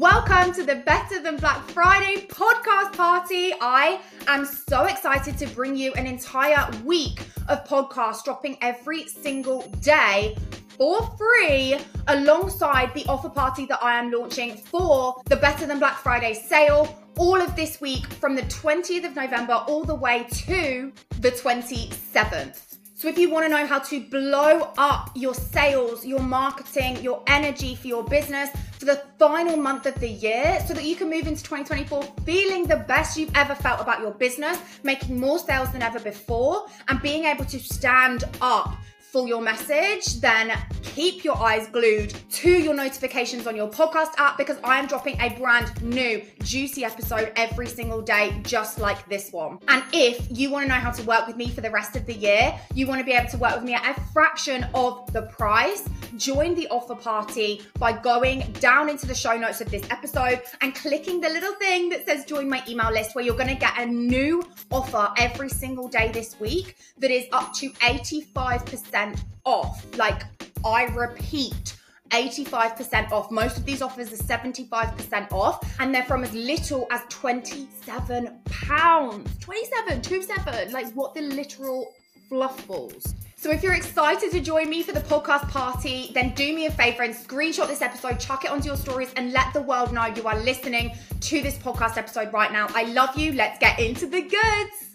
Welcome to the Better Than Black Friday podcast party. I am so excited to bring you an entire week of podcasts dropping every single day for free alongside the offer party that I am launching for the Better Than Black Friday sale all of this week from the 20th of November all the way to the 27th. So, if you want to know how to blow up your sales, your marketing, your energy for your business for the final month of the year so that you can move into 2024 feeling the best you've ever felt about your business, making more sales than ever before, and being able to stand up for your message, then keep your eyes glued to your notifications on your podcast app because I am dropping a brand new juicy episode every single day, just like this one. And if you want to know how to work with me for the rest of the year, you want to be able to work with me at a fraction of the price, join the offer party by going down into the show notes of this episode and clicking the little thing that says join my email list, where you're going to get a new offer every single day this week that is up to 85% 85% off. Like, I repeat, 85% off. Most of these offers are 75% off, and they're from as little as 27 pounds. 27, 27, like what the literal fluff balls. So if you're excited to join me for the podcast party, then do me a favor and screenshot this episode, chuck it onto your stories, and let the world know you are listening to this podcast episode right now. I love you. Let's get into the goods.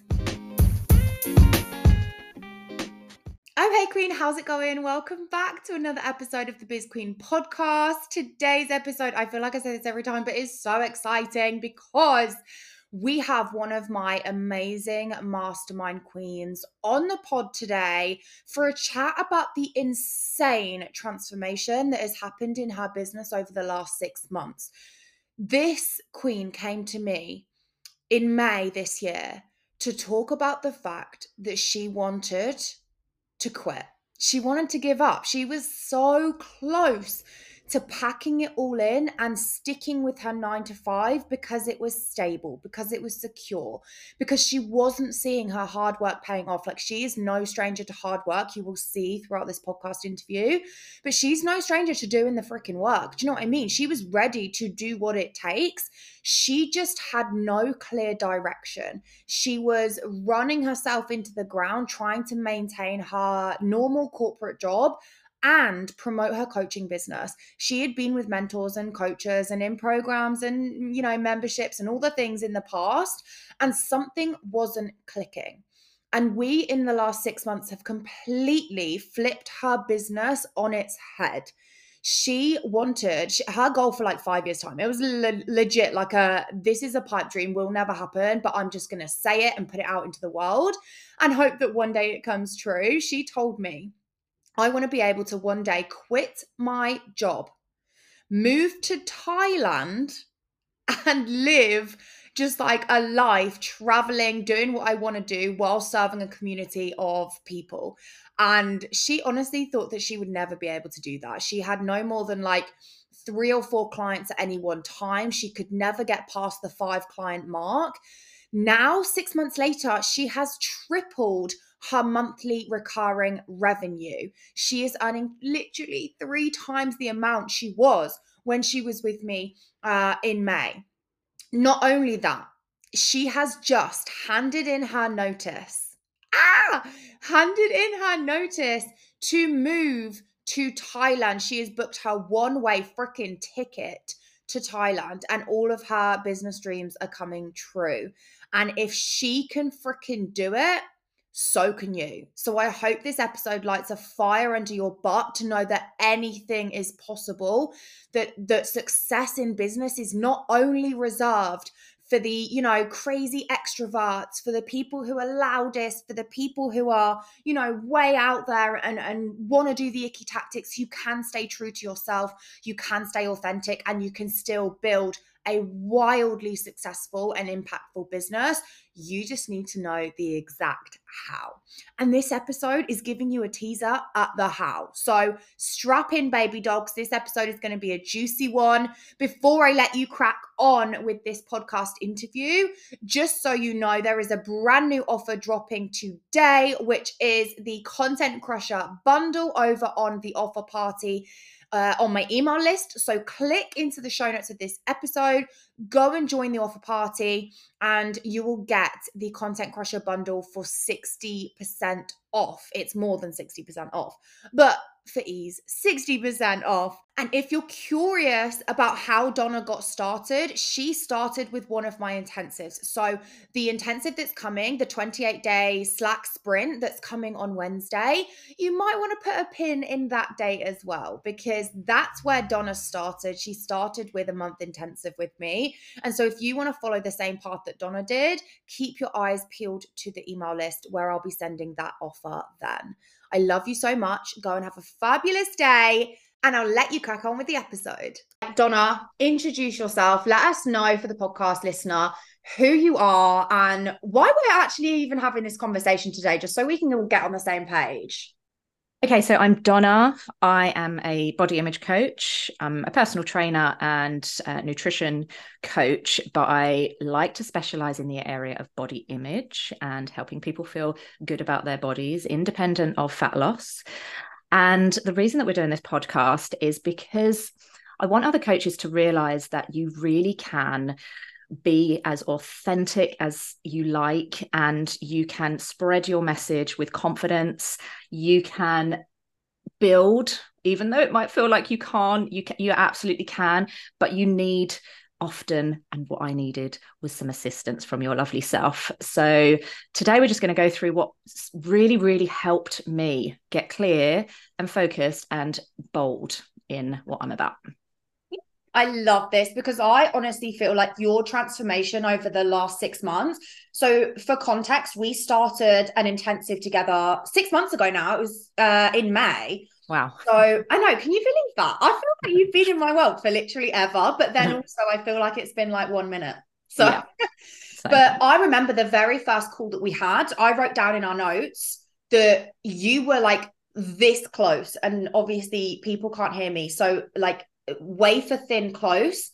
Oh, hey, Queen, how's it going? Welcome back to another episode of the Biz Queen podcast. Today's episode, I feel like I say this every time, but it's so exciting because we have one of my amazing mastermind queens on the pod today for a chat about the insane transformation that has happened in her business over the last six months. This queen came to me in May this year to talk about the fact that she wanted to quit. She wanted to give up. She was so close to packing it all in and sticking with her nine to five because it was stable, because it was secure, because she wasn't seeing her hard work paying off. Like she is no stranger to hard work. You will see throughout this podcast interview, but she's no stranger to doing the freaking work. Do you know what I mean? She was ready to do what it takes. She just had no clear direction. She was running herself into the ground, trying to maintain her normal corporate job and promote her coaching business. She had been with mentors and coaches and in programs and, you know, memberships and all the things in the past, and something wasn't clicking. And we, in the last six months, have completely flipped her business on its head. She wanted her goal for like five years' time. It was le- legit like a this is a pipe dream, will never happen, but I'm just going to say it and put it out into the world and hope that one day it comes true. She told me I want to be able to one day quit my job, move to Thailand, and live just like a life traveling, doing what I want to do while serving a community of people. And she honestly thought that she would never be able to do that. She had no more than like three or four clients at any one time. She could never get past the five client mark. Now, six months later, she has tripled her monthly recurring revenue. She is earning literally three times the amount she was when she was with me uh, in May. Not only that, she has just handed in her notice. Ah, handed in her notice to move to Thailand. She has booked her one way freaking ticket to Thailand, and all of her business dreams are coming true. And if she can freaking do it, so can you. So I hope this episode lights a fire under your butt to know that anything is possible, that that success in business is not only reserved for the, you know, crazy extroverts, for the people who are loudest, for the people who are, you know, way out there and and want to do the icky tactics. You can stay true to yourself, you can stay authentic and you can still build a wildly successful and impactful business You just need to know the exact how. And this episode is giving you a teaser at the how. So strap in, baby dogs. This episode is going to be a juicy one. Before I let you crack on with this podcast interview, just so you know, there is a brand new offer dropping today, which is the Content Crusher bundle over on the offer party uh, on my email list. So click into the show notes of this episode, go and join the offer party, and you will get the Content Crusher bundle for 60% off. It's more than 60% off, but for ease, 60% off. And if you're curious about how Donna got started, she started with one of my intensives. So, the intensive that's coming, the 28 day Slack sprint that's coming on Wednesday, you might want to put a pin in that date as well, because that's where Donna started. She started with a month intensive with me. And so, if you want to follow the same path that Donna did, keep your eyes peeled to the email list where I'll be sending that offer then. I love you so much. Go and have a fabulous day and I'll let you crack on with the episode. Donna, introduce yourself. Let us know for the podcast listener who you are and why we're actually even having this conversation today, just so we can all get on the same page. Okay, so I'm Donna. I am a body image coach. I'm a personal trainer and nutrition coach, but I like to specialize in the area of body image and helping people feel good about their bodies, independent of fat loss. And the reason that we're doing this podcast is because I want other coaches to realize that you really can be as authentic as you like and you can spread your message with confidence you can build even though it might feel like you can't you can, you absolutely can but you need often and what I needed was some assistance from your lovely self. So today we're just going to go through what really really helped me get clear and focused and bold in what I'm about. I love this because I honestly feel like your transformation over the last six months. So, for context, we started an intensive together six months ago now. It was uh, in May. Wow. So, I know, can you believe that? I feel like you've been in my world for literally ever, but then also I feel like it's been like one minute. So, yeah. but I remember the very first call that we had, I wrote down in our notes that you were like this close. And obviously, people can't hear me. So, like, wafer thin close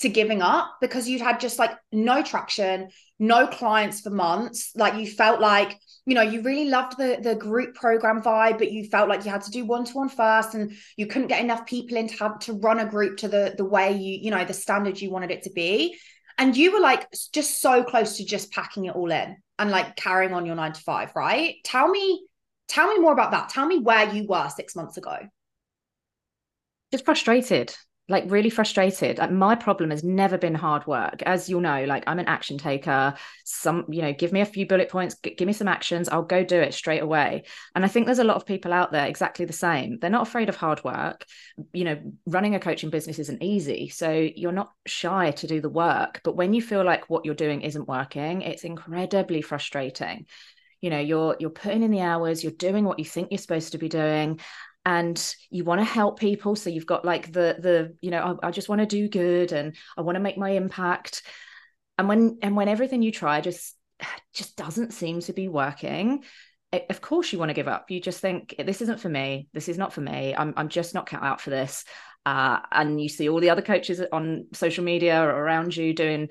to giving up because you'd had just like no traction, no clients for months. Like you felt like, you know, you really loved the the group program vibe, but you felt like you had to do one to one first, and you couldn't get enough people in to have to run a group to the the way you, you know, the standard you wanted it to be. And you were like just so close to just packing it all in and like carrying on your nine to five, right? Tell me, tell me more about that. Tell me where you were six months ago just frustrated like really frustrated. Like my problem has never been hard work. As you'll know like i'm an action taker. Some you know give me a few bullet points g- give me some actions i'll go do it straight away. And i think there's a lot of people out there exactly the same. They're not afraid of hard work. You know running a coaching business isn't easy so you're not shy to do the work. But when you feel like what you're doing isn't working it's incredibly frustrating. You know you're you're putting in the hours you're doing what you think you're supposed to be doing and you want to help people. So you've got like the the you know I, I just want to do good and I want to make my impact. And when and when everything you try just just doesn't seem to be working of course you want to give up. You just think this isn't for me. This is not for me. I'm I'm just not cut out for this. Uh, and you see all the other coaches on social media or around you doing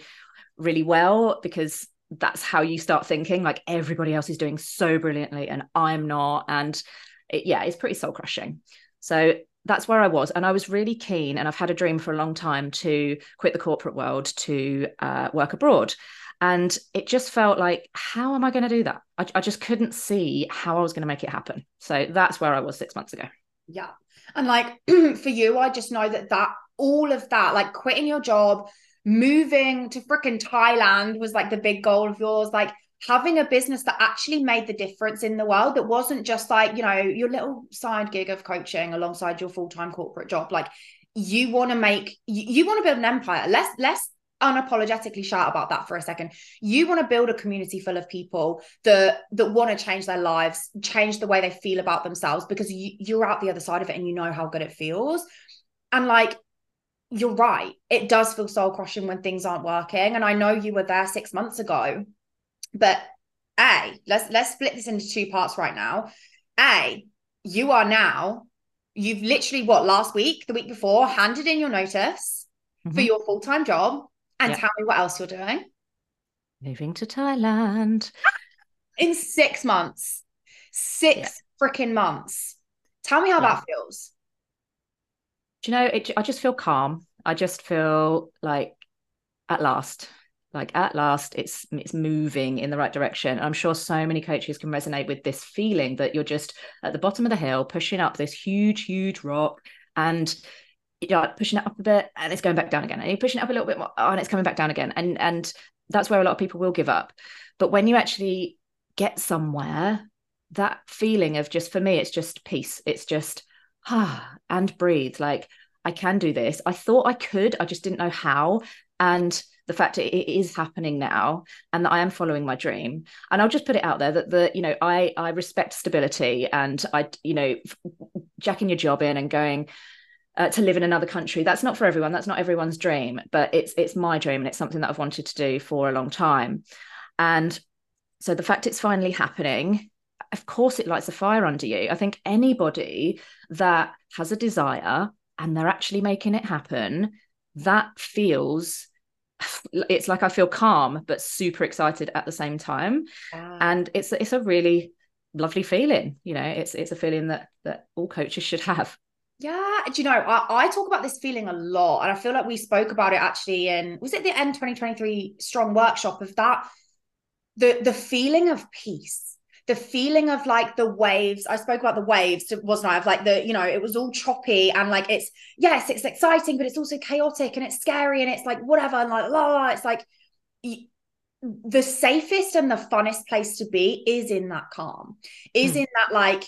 really well because that's how you start thinking like everybody else is doing so brilliantly and I'm not. And it, yeah, it's pretty soul crushing. So that's where I was. And I was really keen, and I've had a dream for a long time to quit the corporate world to uh, work abroad. And it just felt like, how am I going to do that? I, I just couldn't see how I was going to make it happen. So that's where I was six months ago. Yeah. And like for you, I just know that that all of that, like quitting your job, moving to freaking Thailand was like the big goal of yours. Like having a business that actually made the difference in the world that wasn't just like you know your little side gig of coaching alongside your full-time corporate job. Like you want to make you, you want to build an empire. Let's let's unapologetically shout about that for a second. You want to build a community full of people that that want to change their lives change the way they feel about themselves because you, you're out the other side of it and you know how good it feels. And like you're right it does feel soul crushing when things aren't working. And i know you were there six months ago But A, let's let's split this into two parts right now. A, you are now, you've literally what last week, the week before, handed in your notice mm-hmm. for your full-time job. And yep. tell me what else you're doing. Moving to Thailand. In six months. Six yeah. freaking months. Tell me how yeah. that feels. Do you know, it, I just feel calm. I just feel like at last, like at last it's it's moving in the right direction. I'm sure so many coaches can resonate with this feeling that you're just at the bottom of the hill pushing up this huge huge rock and you're pushing it up a bit and it's going back down again. And you're pushing it up a little bit more oh, and it's coming back down again. And and that's where a lot of people will give up. But when you actually get somewhere that feeling of just for me it's just peace. It's just ah and breathe. Like i can do this. I thought i could i just didn't know how. And the fact it, it is happening now and that I am following my dream. And I'll just put it out there that the, you know, I I respect stability and I, you know, jacking your job in and going uh, to live in another country. That's not for everyone. That's not everyone's dream, but it's it's my dream and it's something that I've wanted to do for a long time. And so the fact it's finally happening, of course, it lights a fire under you. I think anybody that has a desire and they're actually making it happen, that feels it's like I feel calm but super excited at the same time, ah. and it's it's a really lovely feeling. You know, it's it's a feeling that that all coaches should have. Yeah, do you know, I, I talk about this feeling a lot, and I feel like we spoke about it actually in was it the end 2023 strong workshop of that the the feeling of peace the feeling of like the waves i spoke about the waves wasn't i? Of like the you know it was all choppy and like it's yes it's exciting but it's also chaotic and it's scary and it's like whatever and like la la it's like the safest and the funnest place to be is in that calm is mm. in that like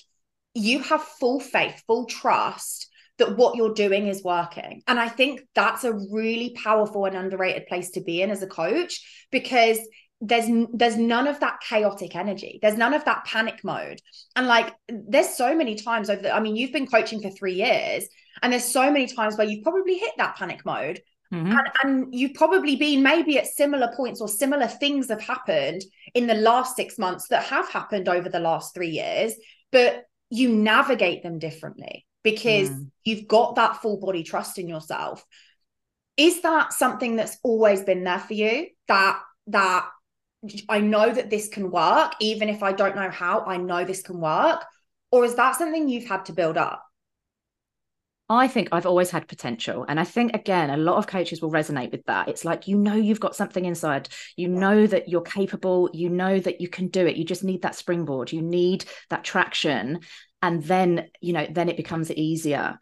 you have full faith full trust that what you're doing is working. And i think that's a really powerful and underrated place to be in as a coach because there's there's none of that chaotic energy. There's none of that panic mode. And like there's so many times over the, i mean you've been coaching for three years and there's so many times where you've probably hit that panic mode. Mm-hmm. and, and you've probably been maybe at similar points or similar things have happened in the last six months that have happened over the last three years but you navigate them differently because mm. you've got that full body trust in yourself. Is that something that's always been there for you? That that I know that this can work, even if I don't know how, I know this can work? Or is that something you've had to build up? I think I've always had potential. And I think, again, a lot of coaches will resonate with that. It's like, you know, you've got something inside. You know that you're capable. You know that you can do it. You just need that springboard. You need that traction. And then, you know, then it becomes easier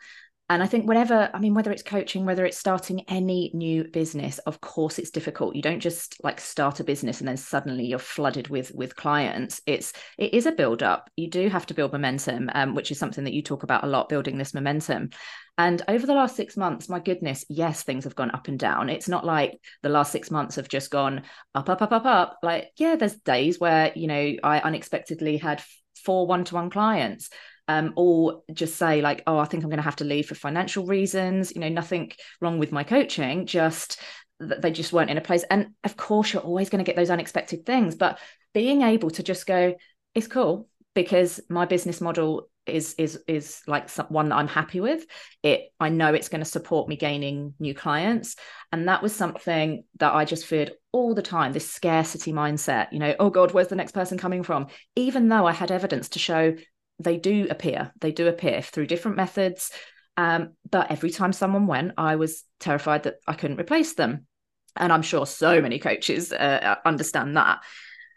and i think whenever i mean whether it's coaching whether it's starting any new business of course it's difficult. You don't just like start a business and then suddenly you're flooded with with clients. It's it is a build up you do have to build momentum um, which is something that you talk about a lot building this momentum. And over the last six months my goodness yes things have gone up and down. It's not like the last six months have just gone up up up up up. Like yeah there's days where you know i unexpectedly had four one-to-one clients um, or just say like, oh, I think I'm going to have to leave for financial reasons. You know, nothing wrong with my coaching, just that they just weren't in a place. And of course, you're always going to get those unexpected things, but being able to just go, it's cool because my business model is is is like one that I'm happy with. It I know it's going to support me gaining new clients, and that was something that I just feared all the time. This scarcity mindset, you know, oh God, where's the next person coming from? Even though I had evidence to show they do appear. They do appear through different methods. Um, but every time someone went, I was terrified that I couldn't replace them. And I'm sure so many coaches uh, uh, understand that.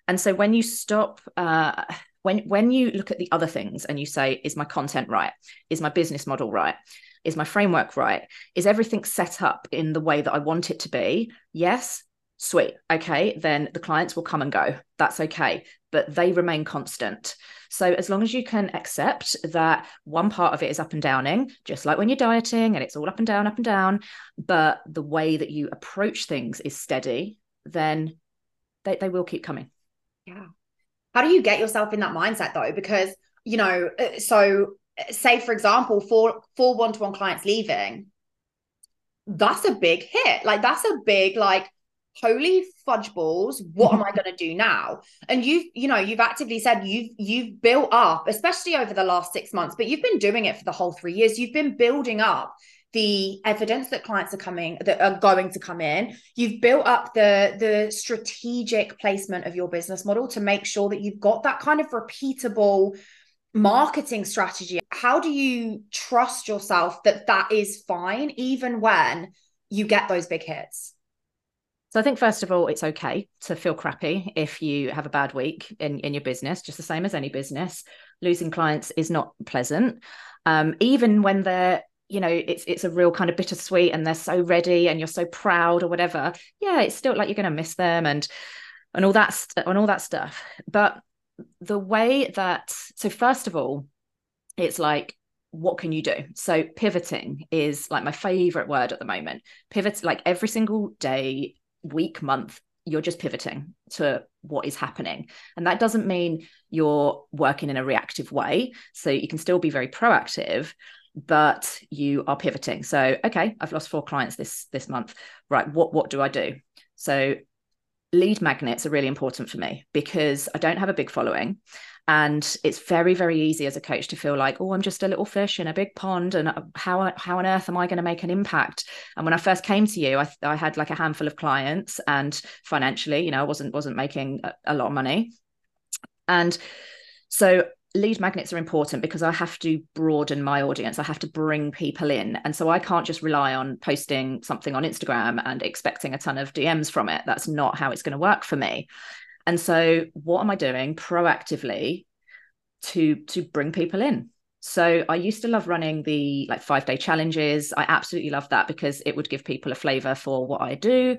And so when you stop, uh, when when you look at the other things and you say, is my content right? Is my business model right? Is my framework right? Is everything set up in the way that I want it to be? Yes, sweet. Okay, then the clients will come and go. That's okay, but they remain constant. So as long as you can accept that one part of it is up and downing, just like when you're dieting and it's all up and down, up and down, but the way that you approach things is steady, then they, they will keep coming. Yeah. How do you get yourself in that mindset though? Because, you know, uh, so uh, say for example, for for one-to-one clients leaving, that's a big hit. Like that's a big like holy fudge balls what am i going to do now? And you've you know you've actively said you've you've built up especially over the last six months but you've been doing it for the whole three years. You've been building up the evidence that clients are coming that are going to come in. You've built up the the strategic placement of your business model to make sure that you've got that kind of repeatable marketing strategy. How do you trust yourself that that is fine even when you get those big hits so I think first of all, it's okay to feel crappy if you have a bad week in, in your business, just the same as any business. Losing clients is not pleasant. Um, even when they're, you know, it's it's a real kind of bittersweet and they're so ready and you're so proud or whatever. Yeah, it's still like you're gonna miss them and and all that st- and all that stuff. But the way that so first of all, it's like what can you do? So pivoting is like my favorite word at the moment. Pivot like every single day week, month, you're just pivoting to what is happening. And that doesn't mean you're working in a reactive way. So you can still be very proactive, but you are pivoting. So, okay, I've lost four clients this this month. Right, what what do I do? So lead magnets are really important for me because I don't have a big following. And it's very, very easy as a coach to feel like, oh, I'm just a little fish in a big pond. And uh, how, how on earth am I going to make an impact? And when I first came to you, I, I had like a handful of clients and financially, you know, I wasn't, wasn't making a, a lot of money. And so lead magnets are important because I have to broaden my audience. I have to bring people in. And so I can't just rely on posting something on Instagram and expecting a ton of DMs from it. That's not how it's going to work for me. And so what am I doing proactively to to bring people in? So I used to love running the like 5-day challenges. I absolutely love that because it would give people a flavor for what I do.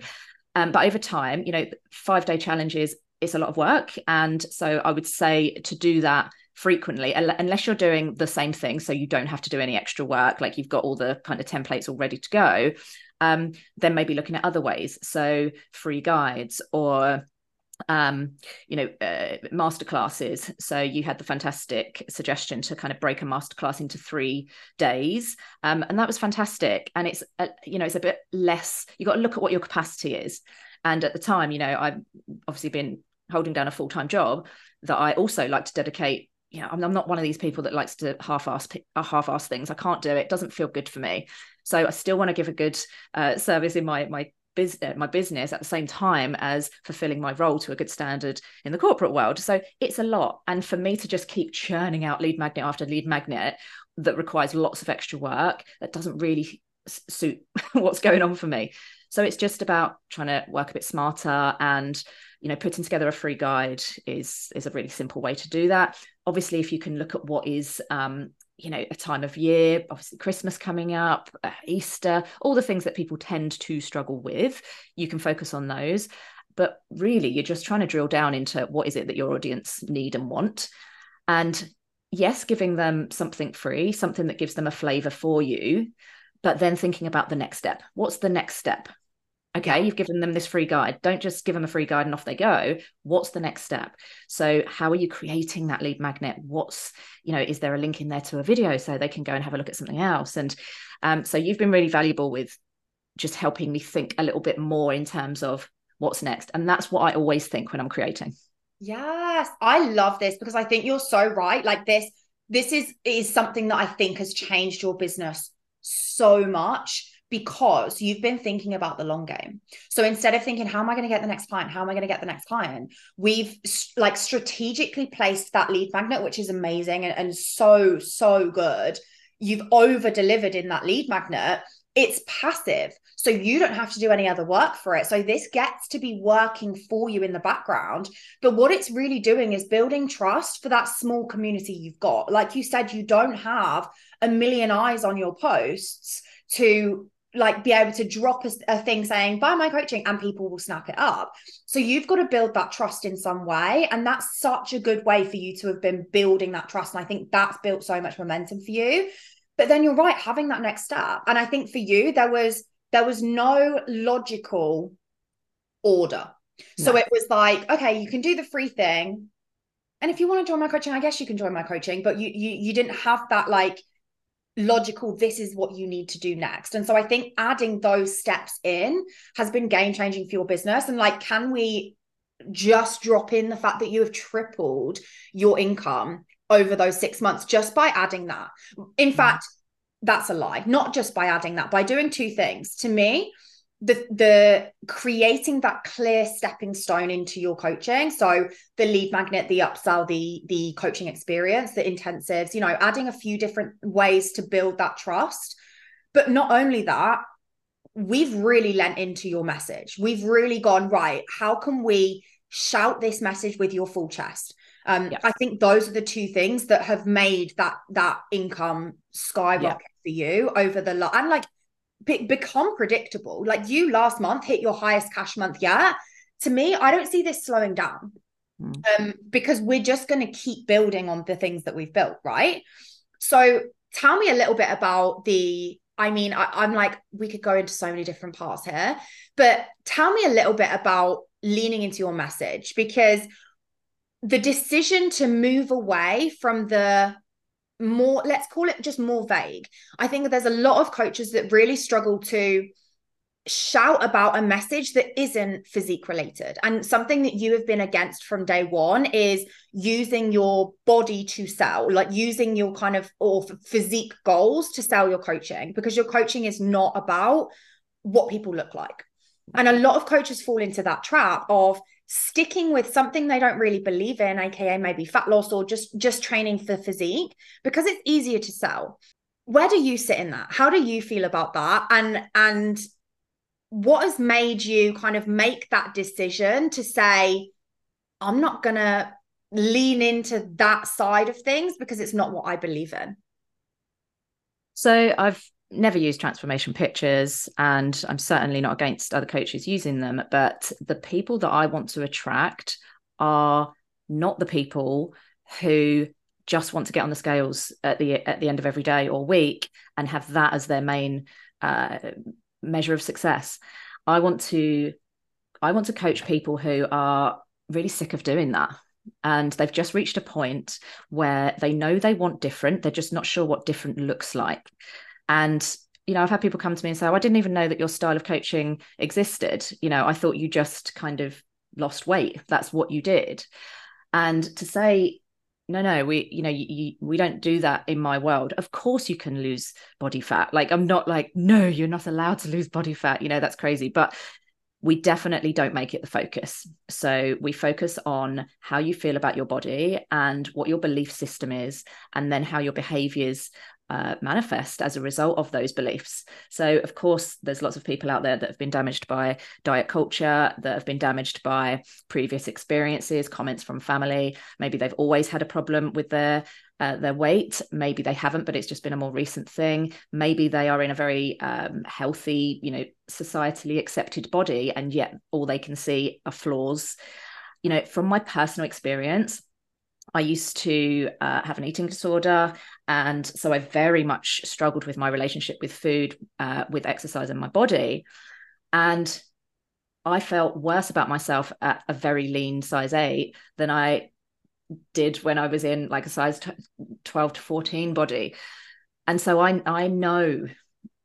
Um, but over time, you know, 5-day challenges it's a lot of work and so I would say to do that frequently unless you're doing the same thing so you don't have to do any extra work like you've got all the kind of templates all ready to go um, then maybe looking at other ways so free guides or um you know uh, master classes so you had the fantastic suggestion to kind of break a masterclass into three days um and that was fantastic and it's a, you know it's a bit less you got to look at what your capacity is and at the time you know i've obviously been holding down a full-time job that i also like to dedicate you know, I'm, I'm not one of these people that likes to half-ass uh, half-ass things. I can't do it. it. Doesn't feel good for me. So I still want to give a good uh, service in my my business my business at the same time as fulfilling my role to a good standard in the corporate world. So it's a lot. And for me to just keep churning out lead magnet after lead magnet that requires lots of extra work that doesn't really suit what's going on for me. So it's just about trying to work a bit smarter and you know putting together a free guide is is a really simple way to do that. Obviously if you can look at what is um, you know a time of year obviously christmas coming up uh, easter all the things that people tend to struggle with you can focus on those. But really you're just trying to drill down into what is it that your audience need and want. And yes giving them something free something that gives them a flavor for you but then thinking about the next step. What's the next step okay you've given them this free guide. Don't just give them a free guide and off they go. What's the next step? So how are you creating that lead magnet? What's you know is there a link in there to a video so they can go and have a look at something else? And um, so you've been really valuable with just helping me think a little bit more in terms of what's next. And that's what i always think when i'm creating. Yes i love this because i think you're so right. Like this this is is something that i think has changed your business so much because you've been thinking about the long game. So instead of thinking, how am I going to get the next client? How am I going to get the next client? We've like strategically placed that lead magnet, which is amazing and, and so, so good. You've over delivered in that lead magnet. It's passive. So you don't have to do any other work for it. So this gets to be working for you in the background. But what it's really doing is building trust for that small community you've got. Like you said, you don't have a million eyes on your posts to like be able to drop a, a, thing saying buy my coaching and people will snap it up. So you've got to build that trust in some way and that's such a good way for you to have been building that trust and i think that's built so much momentum for you. But then you're right having that next step. And i think for you there was there was no logical order. No. so it was like okay you can do the free thing and if you want to join my coaching i guess you can join my coaching but you you you didn't have that like logical this is what you need to do next. And so i think adding those steps in has been game changing for your business. And like can we just drop in the fact that you have tripled your income over those 6 months just by adding that? In mm. fact that's a lie. Not just by adding that by doing two things. To me the the creating that clear stepping stone into your coaching so the lead magnet the upsell the the coaching experience the intensives you know adding a few different ways to build that trust but not only that we've really lent into your message we've really gone right how can we shout this message with your full chest um, yeah. I think those are the two things that have made that that income skyrocket yeah. for you over the lot. And like be- become predictable. Like you last month hit your highest cash month yet. To me, I don't see this slowing down mm. um, because we're just going to keep building on the things that we've built, right? So tell me a little bit about the. I mean, I, I'm like, we could go into so many different parts here, but tell me a little bit about leaning into your message because the decision to move away from the more let's call it just more vague. I think there's a lot of coaches that really struggle to shout about a message that isn't physique related. And something that you have been against from day one is using your body to sell like using your kind of or physique goals to sell your coaching because your coaching is not about what people look like. And a lot of coaches fall into that trap of sticking with something they don't really believe in aka maybe fat loss or just just training for physique because it's easier to sell. Where do you sit in that? How do you feel about that? And and what has made you kind of make that decision to say i'm not going to lean into that side of things because it's not what i believe in so i've never used transformation pictures and I'm certainly not against other coaches using them. But the people that I want to attract are not the people who just want to get on the scales at the at the end of every day or week and have that as their main uh, measure of success. I want to I want to coach people who are really sick of doing that and they've just reached a point where they know they want different they're just not sure what different looks like and you know, I've had people come to me and say, oh, I didn't even know that your style of coaching existed. You know, I thought you just kind of lost weight. That's what you did. And to say, no, no, we, you know, you, you, we don't do that in my world. Of course, you can lose body fat. Like, I'm not like, no, you're not allowed to lose body fat. You know, that's crazy. But we definitely don't make it the focus. So we focus on how you feel about your body and what your belief system is, and then how your behaviors uh, manifest as a result of those beliefs. So, of course, there's lots of people out there that have been damaged by diet culture, that have been damaged by previous experiences, comments from family. Maybe they've always had a problem with their uh, their weight. Maybe they haven't, but it's just been a more recent thing. Maybe they are in a very um, healthy, you know, societally accepted body, and yet all they can see are flaws. You know, from my personal experience, I used to uh, have an eating disorder. And so I very much struggled with my relationship with food, uh, with exercise and my body. And I felt worse about myself at a very lean size eight than I did when I was in like a size t- 12 to 14 body. And so I, I know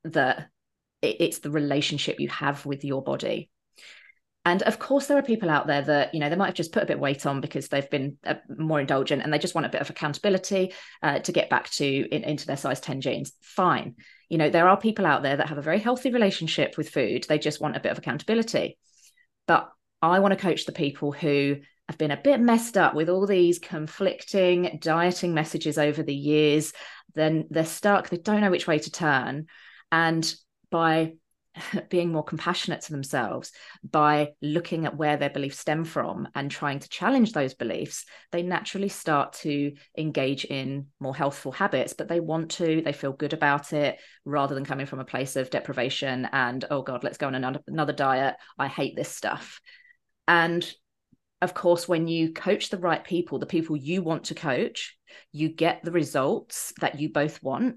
that it's the relationship you have with your body and of course, there are people out there that, you know, they might have just put a bit of weight on because they've been uh, more indulgent and they just want a bit of accountability uh, to get back to in, into their size 10 jeans. Fine. You know, there are people out there that have a very healthy relationship with food. They just want a bit of accountability. But I want to coach the people who have been a bit messed up with all these conflicting dieting messages over the years. Then they're stuck, they don't know which way to turn. And by being more compassionate to themselves by looking at where their beliefs stem from and trying to challenge those beliefs, they naturally start to engage in more healthful habits. But they want to, they feel good about it rather than coming from a place of deprivation and, oh God, let's go on another, another diet. I hate this stuff. And of course, when you coach the right people, the people you want to coach, you get the results that you both want.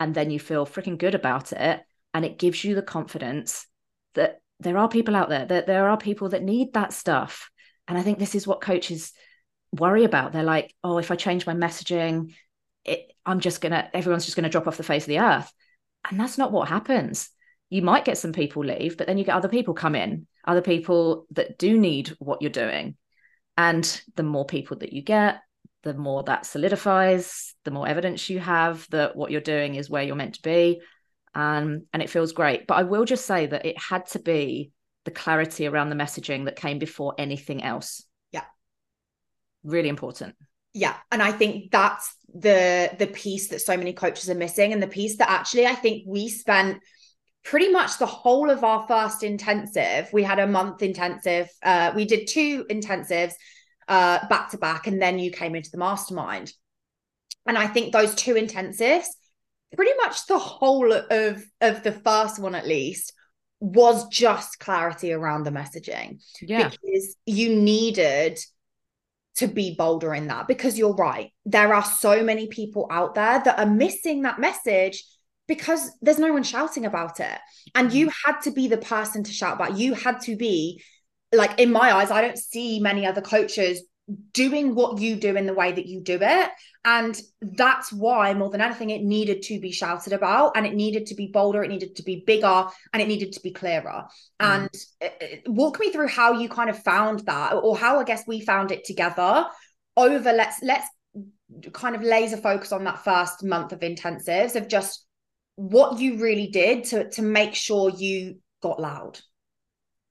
And then you feel freaking good about it and it gives you the confidence that there are people out there that there are people that need that stuff. And i think this is what coaches worry about. They're like oh if i change my messaging it, I'm just gonna everyone's just gonna drop off the face of the earth, and that's not what happens. You might get some people leave, but then you get other people come in, other people that do need what you're doing, and the more people that you get, the more that solidifies, the more evidence you have that what you're doing is where you're meant to be, um, and it feels great. But I will just say that it had to be the clarity around the messaging that came before anything else. Yeah. Really important. Yeah. And I think that's the the piece that so many coaches are missing. And the piece that actually I think we spent pretty much the whole of our first intensive. We had a month intensive. Uh, we did two intensives uh, back to back, and then you came into the mastermind. And I think those two intensives, pretty much the whole of of the first one at least, was just clarity around the messaging. Yeah. Because you needed to be bolder in that because you're right. There are so many people out there that are missing that message because there's no one shouting about it. And you mm. had to be the person to shout about. You had to be like in my eyes, I don't see many other coaches doing what you do in the way that you do it. And that's why, more than anything, it needed to be shouted about and it needed to be bolder, it needed to be bigger, and it needed to be clearer. Mm. And uh, uh, walk me through how you kind of found that, or how I guess we found it together over let's let's kind of laser focus on that first month of intensives of just what you really did to to make sure you got loud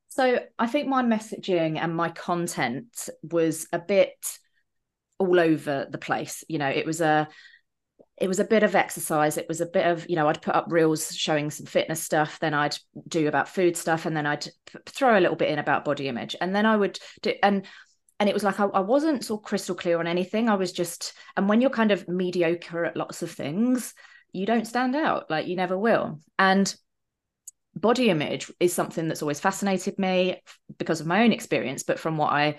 so I think my messaging and my content was a bit all over the place. You know, it was a it was a bit of exercise. It was a bit of, you know, I'd put up reels showing some fitness stuff, then I'd do about food stuff, and then I'd p- throw a little bit in about body image. And then I would do and and it was like I, I wasn't so crystal clear on anything. I was just, and when you're kind of mediocre at lots of things, you don't stand out, like you never will. And body image is something that's always fascinated me because of my own experience but from what i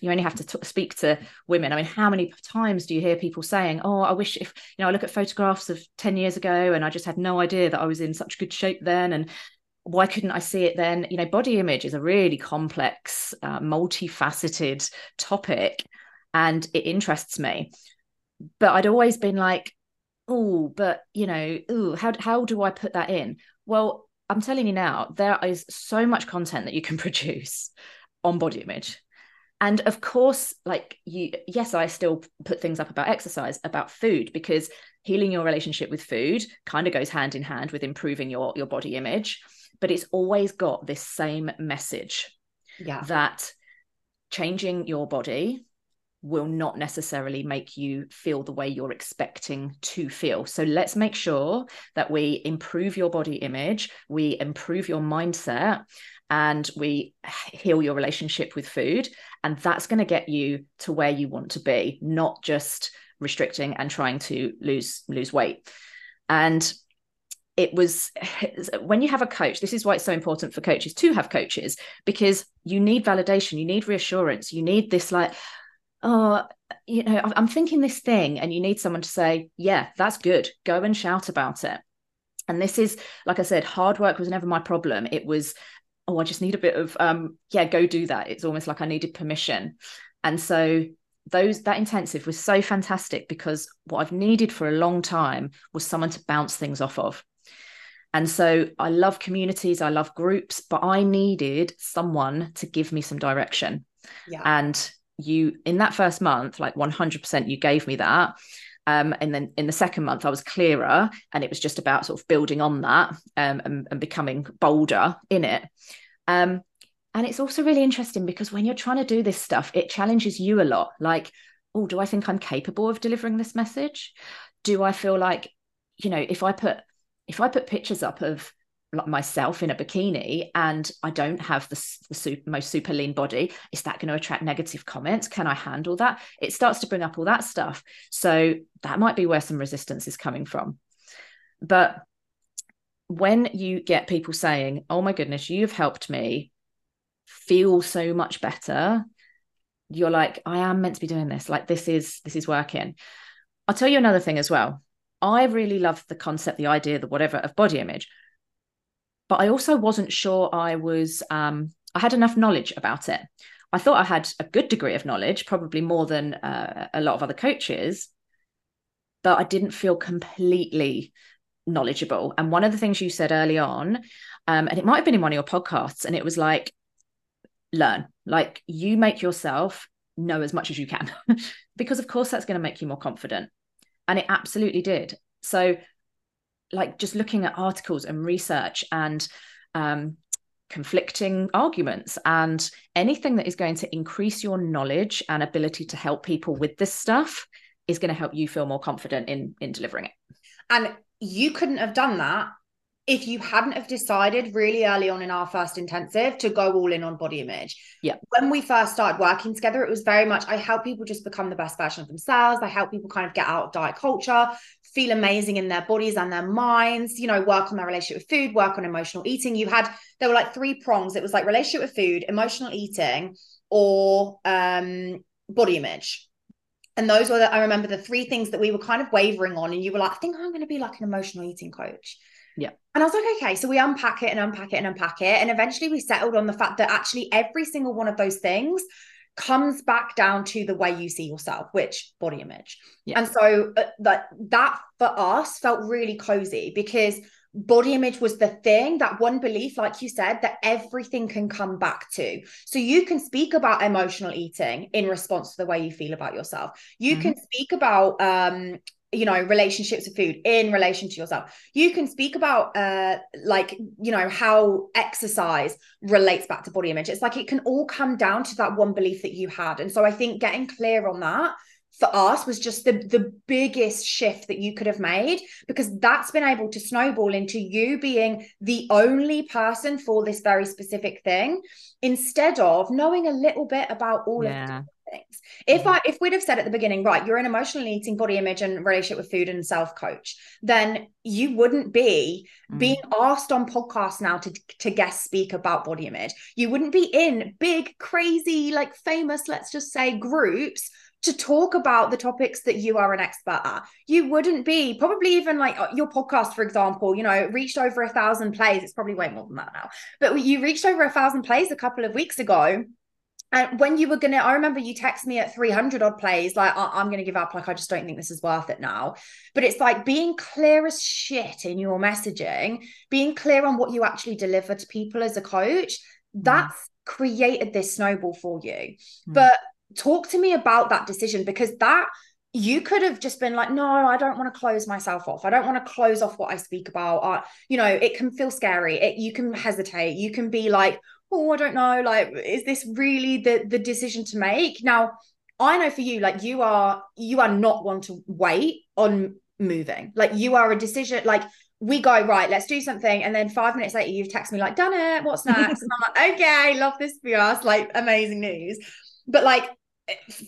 you only have to t- speak to women. I mean how many times do you hear people saying oh i wish if you know i look at photographs of 10 years ago and i just had no idea that i was in such good shape then and why couldn't i see it then? You know body image is a really complex uh, multifaceted topic and it interests me. But i'd always been like oh but you know ooh, how, how do i put that in? Well I'm telling you now, there is so much content that you can produce on body image. And of course, like you, yes, I still put things up about exercise, about food, because healing your relationship with food kind of goes hand in hand with improving your, your body image. But it's always got this same message yeah. that changing your body will not necessarily make you feel the way you're expecting to feel. So let's make sure that we improve your body image, we improve your mindset, and we heal your relationship with food. And that's going to get you to where you want to be, not just restricting and trying to lose lose weight. And it was when you have a coach this is why it's so important for coaches to have coaches because you need validation you need reassurance you need this like oh, you know, I'm thinking this thing, and you need someone to say, yeah, that's good. Go and shout about it. And this is, like I said, hard work was never my problem. It was, oh, I just need a bit of, um, yeah, go do that. It's almost like I needed permission. And so those that intensive was so fantastic because what I've needed for a long time was someone to bounce things off of. And so I love communities, I love groups, but I needed someone to give me some direction. Yeah. And you in that first month like 100% you gave me that um, and then in the second month i was clearer and it was just about sort of building on that um, and, and, becoming bolder in it. Um, and it's also really interesting because when you're trying to do this stuff it challenges you a lot. Like oh do i think i'm capable of delivering this message? Do i feel like you know if i put if i put pictures up of myself in a bikini and I don't have the, the super, most super lean body, is that going to attract negative comments? Can I handle that? It starts to bring up all that stuff. So that might be where some resistance is coming from. But when you get people saying, oh my goodness, you've helped me feel so much better, you're like, I am meant to be doing this. Like this is this is working. I'll tell you another thing as well. I really love the concept, the idea, the whatever of body image but I also wasn't sure I was um, I had enough knowledge about it. I thought I had a good degree of knowledge, probably more than uh, a lot of other coaches. but I didn't feel completely knowledgeable. And one of the things you said early on, um, and it might have been in one of your podcasts, and it was like, learn, like you make yourself know as much as you can, because of course that's going to make you more confident. And it absolutely did. So, like just looking at articles and research and um, conflicting arguments and anything that is going to increase your knowledge and ability to help people with this stuff is going to help you feel more confident in in delivering it and you couldn't have done that if you hadn't have decided really early on in our first intensive to go all in on body image. Yeah. When we first started working together, it was very much I help people just become the best version of themselves. I help people kind of get out of diet culture, feel amazing in their bodies and their minds, you know, work on their relationship with food, work on emotional eating. You had there were like three prongs. It was like relationship with food, emotional eating, or um body image. And those were the, I remember the three things that we were kind of wavering on. And you were like, I think I'm going to be like an emotional eating coach. Yeah. And I was like, okay. So we unpack it and unpack it and unpack it. And eventually we settled on the fact that actually every single one of those things comes back down to the way you see yourself, which body image. Yeah. And so uh, that that for us felt really cozy because body image was the thing that one belief like you said that everything can come back to so you can speak about emotional eating in response to the way you feel about yourself you mm-hmm. can speak about um you know relationships with food in relation to yourself. You can speak about uh like you know how exercise relates back to body image. It's like it can all come down to that one belief that you had. And so i think getting clear on that for us was just the the biggest shift that you could have made because that's been able to snowball into you being the only person for this very specific thing instead of knowing a little bit about all yeah. of things. If mm-hmm. I if we'd have said at the beginning, right, you're an emotional eating, body image, and relationship with food and self coach, then you wouldn't be mm. being asked on podcasts now to to guest speak about body image. You wouldn't be in big, crazy, like famous, let's just say, groups to talk about the topics that you are an expert at. You wouldn't be probably even like uh, your podcast, for example, you know, reached over a thousand plays. It's probably way more than that now, but you reached over a thousand plays a couple of weeks ago and when you were gonna, I remember you text me at 300 odd plays, like, I- am gonna give up. Like, I just don't think this is worth it now. But it's like being clear as shit in your messaging, being clear on what you actually deliver to people as a coach. Mm. That's created this snowball for you. Mm. But talk to me about that decision because that you could have just been like, no, I don't want to close myself off. I don't want to close off what I speak about. Uh, you know, it can feel scary. It, you can hesitate. You can be like, oh, I don't know, like, is this really the the decision to make? Now, I know for you, like you are you are not one to wait on moving. Like you are a decision, like we go, right, let's do something. And then five minutes later, you've texted me like, done it, what's next? and I'm like, okay, love this for us, like amazing news. But like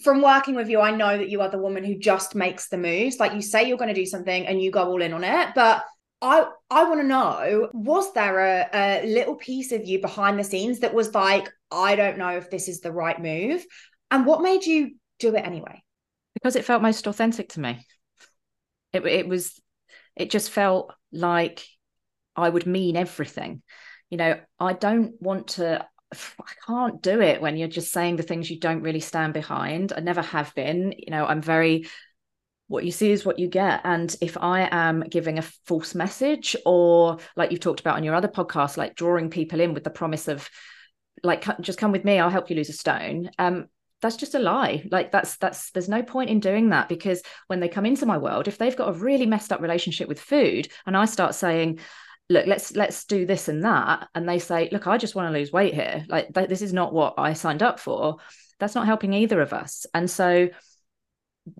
from working with you, I know that you are the woman who just makes the moves. Like you say you're going to do something and you go all in on it. But I I want to know was there a, a little piece of you behind the scenes that was like I don't know if this is the right move and what made you do it anyway because it felt most authentic to me it it was it just felt like I would mean everything you know I don't want to I can't do it when you're just saying the things you don't really stand behind. I never have been. You know, I'm very what you see is what you get. And if I am giving a false message, or like you've talked about on your other podcast, like drawing people in with the promise of, like, just come with me, I'll help you lose a stone. Um, that's just a lie. Like that's that's there's no point in doing that because when they come into my world, if they've got a really messed up relationship with food, and I start saying, look let's let's do this and that and they say look i just want to lose weight here like th- this is not what i signed up for that's not helping either of us and so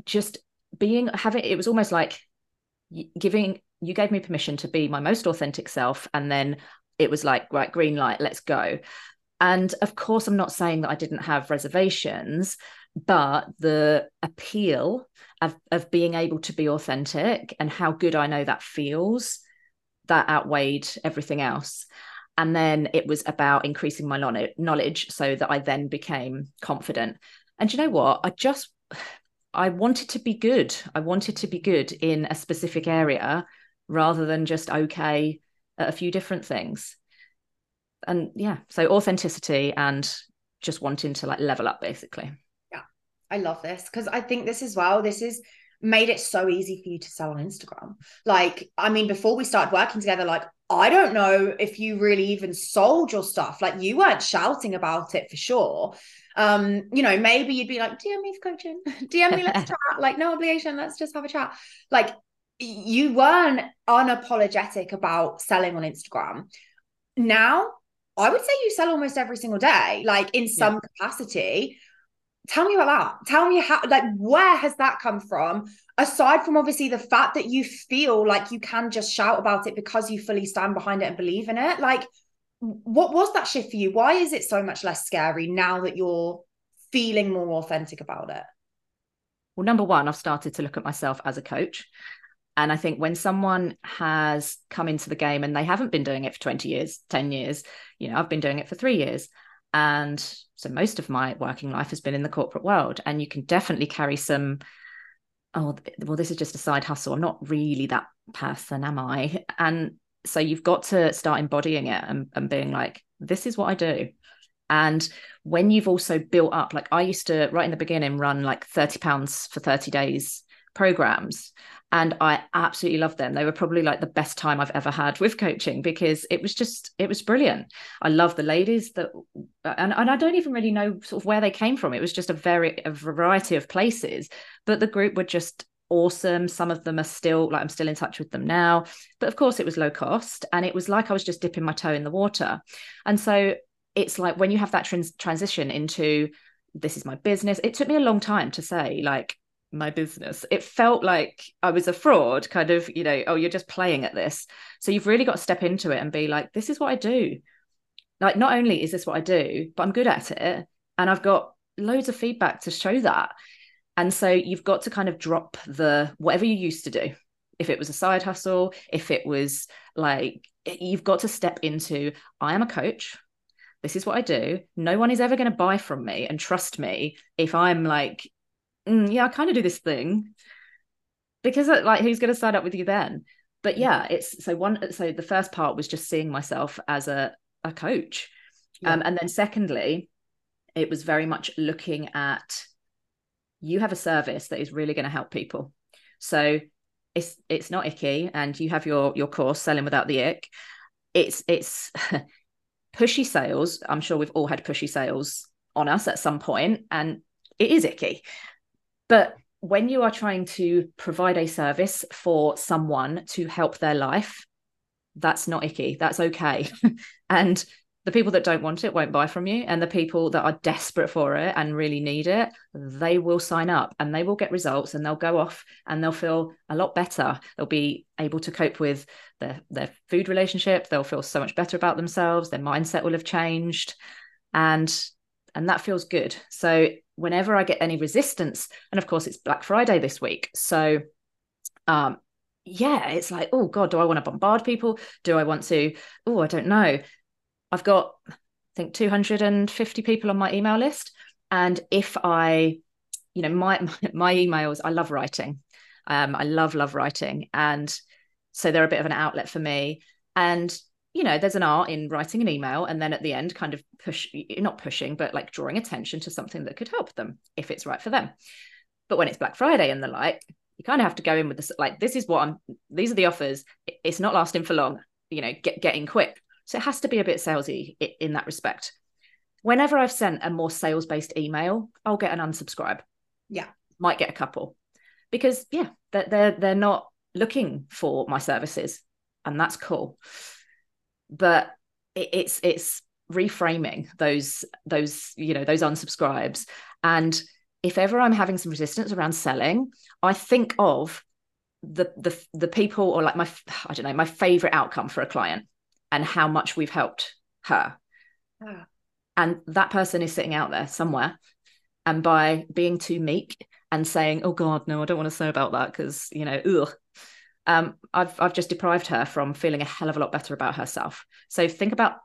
just being having it was almost like giving you gave me permission to be my most authentic self and then it was like right green light let's go. And of course i'm not saying that i didn't have reservations but the appeal of, of being able to be authentic and how good i know that feels that outweighed everything else. And then it was about increasing my knowledge so that i then became confident. And you know what? I just I wanted to be good. I wanted to be good in a specific area rather than just okay at a few different things. And yeah, so authenticity and just wanting to like level up basically. Yeah. I love this because I think this as well. This is made it so easy for you to sell on Instagram. Like, I mean, before we started working together, like, I don't know if you really even sold your stuff. Like, you weren't shouting about it for sure. Um, you know, maybe you'd be like, DM me for coaching, DM me, let's chat. Like, no obligation, let's just have a chat. Like, you weren't unapologetic about selling on Instagram. Now, I would say you sell almost every single day, like in some yeah. capacity. Tell me about that. Tell me how, like, where has that come from? Aside from obviously the fact that you feel like you can just shout about it because you fully stand behind it and believe in it. Like, what was that shift for you? Why is it so much less scary now that you're feeling more authentic about it? Well, number one, I've started to look at myself as a coach. And I think when someone has come into the game and they haven't been doing it for 20 years, 10 years, you know, I've been doing it for three years. And so most of my working life has been in the corporate world. And you can definitely carry some, oh, well, this is just a side hustle. I'm not really that person, am I? And so you've got to start embodying it and, and being like, this is what I do. And when you've also built up, like I used to, right in the beginning, run like 30 pounds for 30 days programs and I absolutely loved them. They were probably like the best time I've ever had with coaching because it was just it was brilliant. I love the ladies that and, and I don't even really know sort of where they came from. It was just a very a variety of places, but the group were just awesome. Some of them are still like I'm still in touch with them now. But of course it was low cost and it was like I was just dipping my toe in the water. And so it's like when you have that trans- transition into this is my business, it took me a long time to say like my business. It felt like I was a fraud, kind of, you know, oh, you're just playing at this. So you've really got to step into it and be like, this is what I do. Like, not only is this what I do, but I'm good at it. And I've got loads of feedback to show that. And so you've got to kind of drop the whatever you used to do. If it was a side hustle, if it was like, you've got to step into, I am a coach. This is what I do. No one is ever going to buy from me and trust me if I'm like mm, yeah, I kind of do this thing because uh, like who's going to sign up with you then? But mm. yeah, it's so one. So the first part was just seeing myself as a a coach, yeah. um, and then secondly, it was very much looking at you have a service that is really going to help people. So it's it's not icky, and you have your your course selling without the ick. It's it's pushy sales. I'm sure we've all had pushy sales on us at some point, and it is icky. But when you are trying to provide a service for someone to help their life, that's not icky. That's okay. and the people that don't want it won't buy from you. And the people that are desperate for it and really need it, they will sign up and they will get results and they'll go off and they'll feel a lot better. They'll be able to cope with their, their food relationship. They'll feel so much better about themselves. Their mindset will have changed. And and that feels good. So whenever I get any resistance, and of course it's Black Friday this week, so um, yeah, it's like, oh God, do I want to bombard people? Do I want to? Oh, I don't know. I've got, I think, 250 people on my email list. And if I, you know, my my emails, I love writing. Um, I love, love writing. And so they're a bit of an outlet for me. And you know, there's an art in writing an email and then at the end, kind of push, not pushing, but like drawing attention to something that could help them if it's right for them. But when it's Black Friday and the like, you kind of have to go in with this, like, this is what I'm, these are the offers. It's not lasting for long, you know, get, getting quick. So it has to be a bit salesy in that respect. Whenever I've sent a more sales based email, I'll get an unsubscribe. Yeah. Might get a couple because, yeah, they're, they're, they're not looking for my services and that's cool but it, it's it's reframing those those you know those unsubscribes. And if ever i'm having some resistance around selling i think of the the the people or like my i don't know my favorite outcome for a client and how much we've helped her. Yeah. and that person is sitting out there somewhere and by being too meek and saying oh god no i don't want to say about that because you know ugh um, I've I've just deprived her from feeling a hell of a lot better about herself. So think about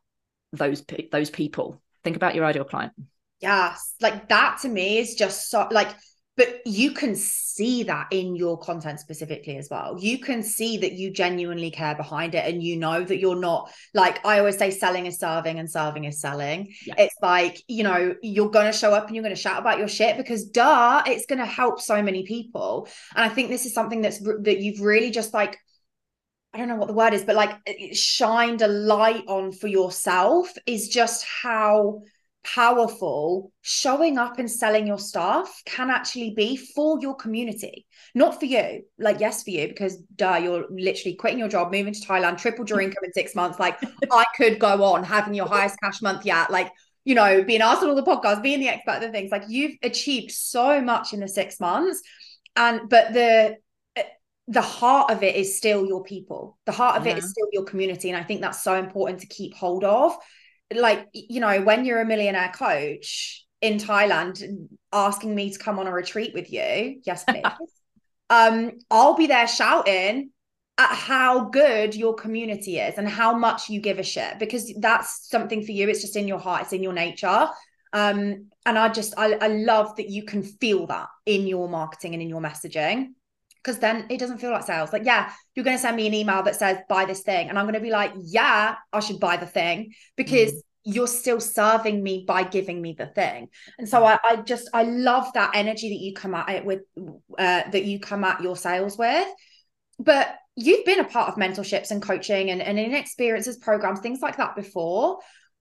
those those people. Think about your ideal client. Yes, like that to me is just so like but you can see that in your content specifically as well. You can see that you genuinely care behind it and you know that you're not like I always say selling is serving and serving is selling. Yeah. It's like, you know, you're going to show up and you're going to shout about your shit because duh, it's going to help so many people. And I think this is something that's that you've really just like I don't know what the word is, but like shined a light on for yourself is just how powerful showing up and selling your stuff can actually be for your community not for you. Like yes for you because duh you're literally quitting your job moving to thailand tripled your income in six months. Like i could go on having your highest cash month yet. Like you know being asked on all the podcasts being the expert of things. Like you've achieved so much in the six months. And but the the heart of it is still your people. The heart of yeah. it is still your community. And i think that's so important to keep hold of like you know when you're a millionaire coach in Thailand asking me to come on a retreat with you yes please um I'll be there shouting at how good your community is and how much you give a shit because that's something for you. It's just in your heart. It's in your nature. Um and I just I, I love that you can feel that in your marketing and in your messaging because then it doesn't feel like sales. Like, yeah, you're going to send me an email that says buy this thing, and I'm going to be like, yeah, I should buy the thing because mm. you're still serving me by giving me the thing. And so I, I just I love that energy that you come at it with, uh, that you come at your sales with. But you've been a part of mentorships and coaching and, and in experiences programs, things like that before.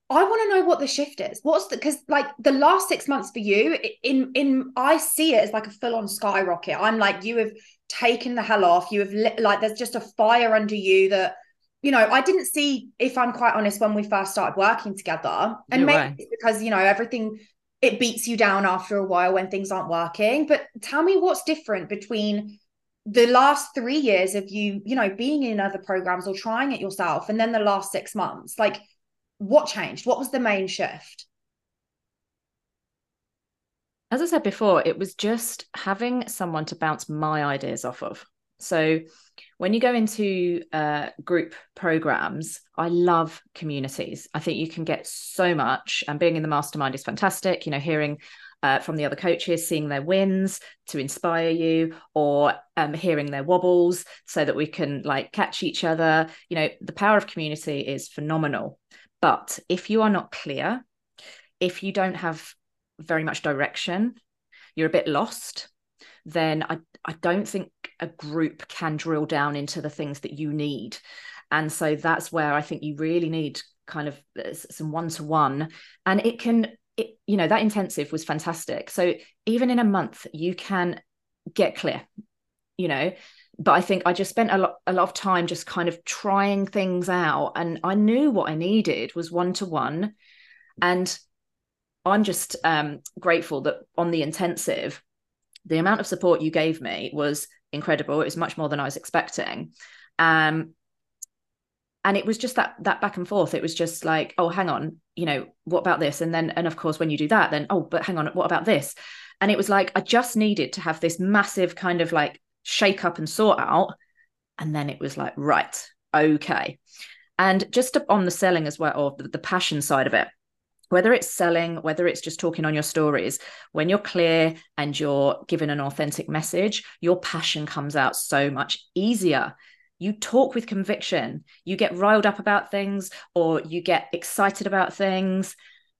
I want to know what the shift is. What's the because like the last six months for you in in I see it as like a full on skyrocket. I'm like you have taken the hell off. You have lit, like there's just a fire under you that you know I didn't see. If I'm quite honest, when we first started working together, and maybe because you know everything it beats you down after a while when things aren't working. But tell me what's different between the last three years of you you know being in other programs or trying it yourself and then the last six months like what changed? What was the main shift? As I said before, it was just having someone to bounce my ideas off of. So when you go into uh, group programs, I love communities. I think you can get so much, and being in the mastermind is fantastic. You know, hearing uh, from the other coaches, seeing their wins to inspire you, or um, hearing their wobbles so that we can like catch each other. You know, the power of community is phenomenal. But if you are not clear, if you don't have very much direction, you're a bit lost, then I, I don't think a group can drill down into the things that you need. And so that's where I think you really need kind of uh, some one to one. And it can, it, you know, that intensive was fantastic. So even in a month, you can get clear, you know, but I think I just spent a lot a lot of time just kind of trying things out and I knew what I needed was one to one and I'm just um, grateful that on the intensive the amount of support you gave me was incredible. It was much more than I was expecting. Um, and it was just that that back and forth. It was just like oh hang on you know what about this? And then and of course when you do that then oh but hang on what about this? And it was like I just needed to have this massive kind of like shake up and sort out. And then it was like, right, okay. And just on the selling as well, or the passion side of it, whether it's selling, whether it's just talking on your stories, when you're clear and you're given an authentic message, your passion comes out so much easier. You talk with conviction, you get riled up about things or you get excited about things.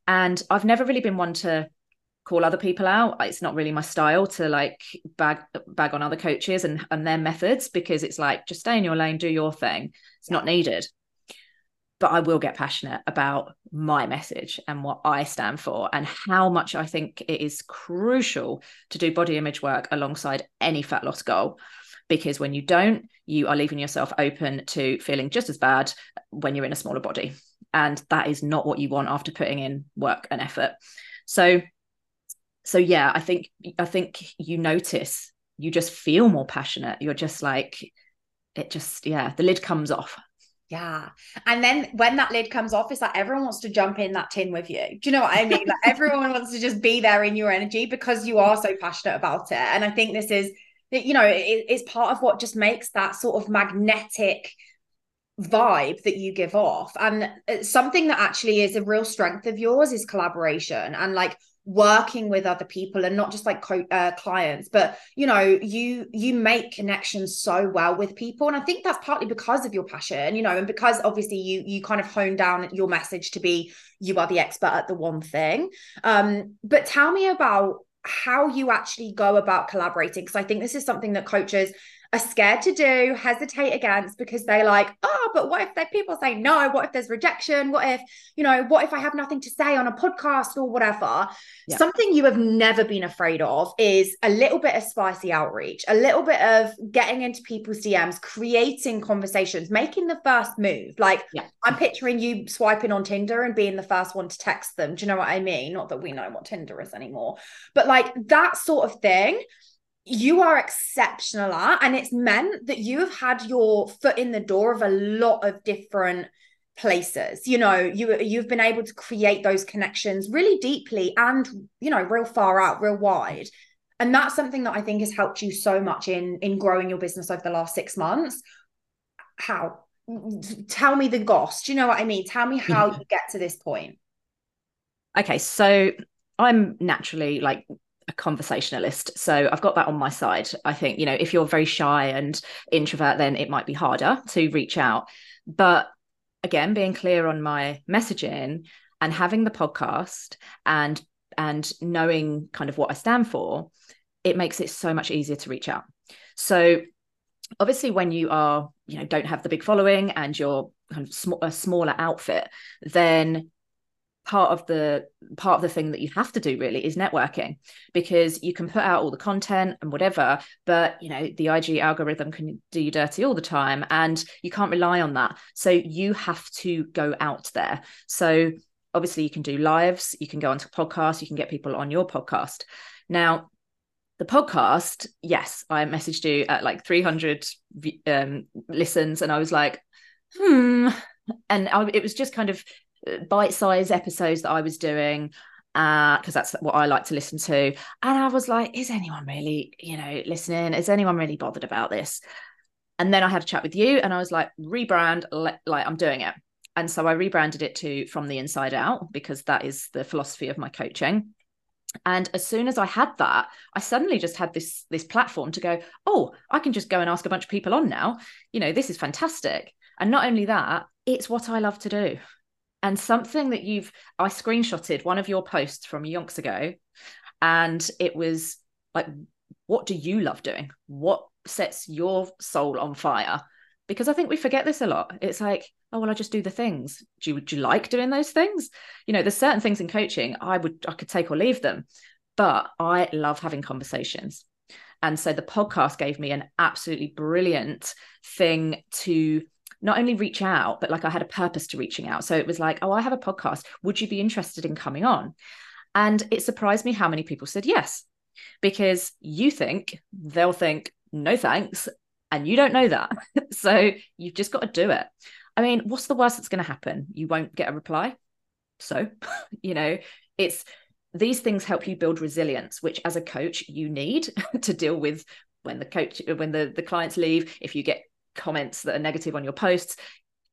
And I've never really been one to call other people out it's not really my style to like bag bag on other coaches and and their methods because it's like just stay in your lane do your thing it's not needed but I will get passionate about my message and what I stand for and how much I think it is crucial to do body image work alongside any fat loss goal. Because when you don't you are leaving yourself open to feeling just as bad when you're in a smaller body. And that is not what you want after putting in work and effort. So so yeah i think i think you notice you just feel more passionate. You're just like it just yeah the lid comes off yeah. And then when that lid comes off, it's like everyone wants to jump in that tin with you. Do you know what I mean? Like everyone wants to just be there in your energy because you are so passionate about it. And I think this is, you know, it, it's part of what just makes that sort of magnetic vibe that you give off. And uh, something that actually is a real strength of yours is collaboration and like working with other people and not just like co- uh, clients but you know you you make connections so well with people. And i think that's partly because of your passion you know and because obviously you you kind of hone down your message to be you are the expert at the one thing. Um but tell me about how you actually go about collaborating because i think this is something that coaches are scared to do, hesitate against because they're like, oh, but what if people say no? What if there's rejection? What if, you know, what if I have nothing to say on a podcast or whatever? Yeah. Something you have never been afraid of is a little bit of spicy outreach, a little bit of getting into people's DMs, creating conversations, making the first move. Like yeah. I'm picturing you swiping on Tinder and being the first one to text them. Do you know what I mean? Not that we know what Tinder is anymore, but like that sort of thing you are exceptional at and it's meant that you have had your foot in the door of a lot of different places. You know you you've been able to create those connections really deeply and you know real far out real wide. And that's something that i think has helped you so much in in growing your business over the last 6 months. How? Tell me the goss. Do you know what i mean? Tell me how you get to this point. Okay so i'm naturally like a conversationalist. So I've got that on my side. I think, you know, if you're very shy and introvert, then it might be harder to reach out. But again, being clear on my messaging and having the podcast and and knowing kind of what I stand for, it makes it so much easier to reach out. So obviously when you are, you know, don't have the big following and you're kind of sm- a smaller outfit, then part of the part of the thing that you have to do really is networking because you can put out all the content and whatever but you know the IG algorithm can do you dirty all the time and you can't rely on that. So you have to go out there. So obviously you can do lives you can go onto podcasts you can get people on your podcast. Now the podcast yes i messaged you at like 300 um, listens and i was like hmm and I, it was just kind of bite-sized episodes that I was doing because uh, that's what I like to listen to. And I was like, is anyone really, you know, listening? Is anyone really bothered about this? And then I had a chat with you and I was like, rebrand, like I'm doing it. And so I rebranded it to From the Inside Out because that is the philosophy of my coaching. And as soon as I had that, I suddenly just had this this platform to go, oh, I can just go and ask a bunch of people on now. You know, this is fantastic. And not only that, it's what I love to do and something that you've i screenshotted one of your posts from yonks ago and it was like what do you love doing? What sets your soul on fire? Because i think we forget this a lot. It's like oh well i just do the things. Do you, do you like doing those things? You know there's certain things in coaching i would i could take or leave them but i love having conversations. And so the podcast gave me an absolutely brilliant thing to not only reach out, but like I had a purpose to reaching out. So it was like, oh, I have a podcast. Would you be interested in coming on? And it surprised me how many people said yes, because you think they'll think, no thanks. And you don't know that. so you've just got to do it. I mean, what's the worst that's going to happen? You won't get a reply. So, you know, it's these things help you build resilience, which as a coach you need to deal with when the coach when the the clients leave if you get comments that are negative on your posts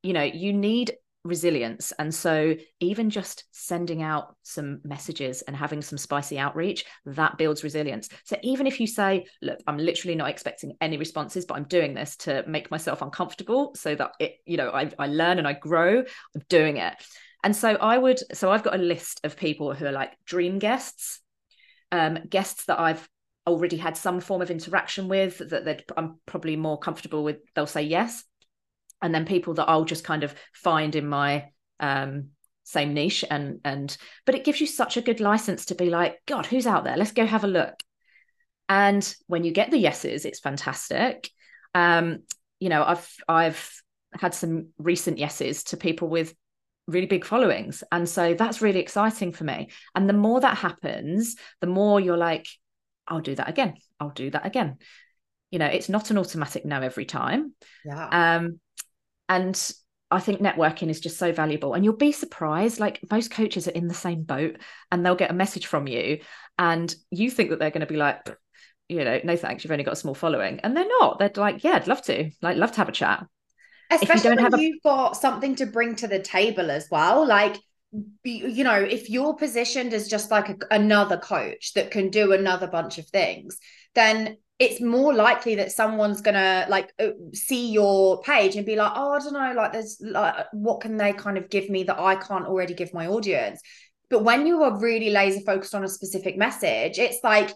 you know you need resilience. And so even just sending out some messages and having some spicy outreach that builds resilience. So even if you say look i'm literally not expecting any responses but i'm doing this to make myself uncomfortable so that it you know i, I learn and i grow i'm doing it. And so i would so i've got a list of people who are like dream guests um guests that i've already had some form of interaction with that I'm probably more comfortable with, they'll say yes. And then people that I'll just kind of find in my um, same niche and and but it gives you such a good license to be like, God, who's out there? Let's go have a look. And when you get the yeses, it's fantastic. Um, you know, I've I've had some recent yeses to people with really big followings. And so that's really exciting for me. And the more that happens, the more you're like, I'll do that again. I'll do that again. You know, it's not an automatic no every time. Yeah. Um, and I think networking is just so valuable. And you'll be surprised, like most coaches are in the same boat and they'll get a message from you and you think that they're going to be like, you know, no thanks, you've only got a small following. And they're not. They're like, yeah, I'd love to. Like, love to have a chat. Especially if you when a... you've got something to bring to the table as well. Like be, you know, if you're positioned as just like a, another coach that can do another bunch of things, then it's more likely that someone's gonna like uh, see your page and be like, oh, I don't know, like there's like what can they kind of give me that I can't already give my audience. But when you are really laser focused on a specific message, it's like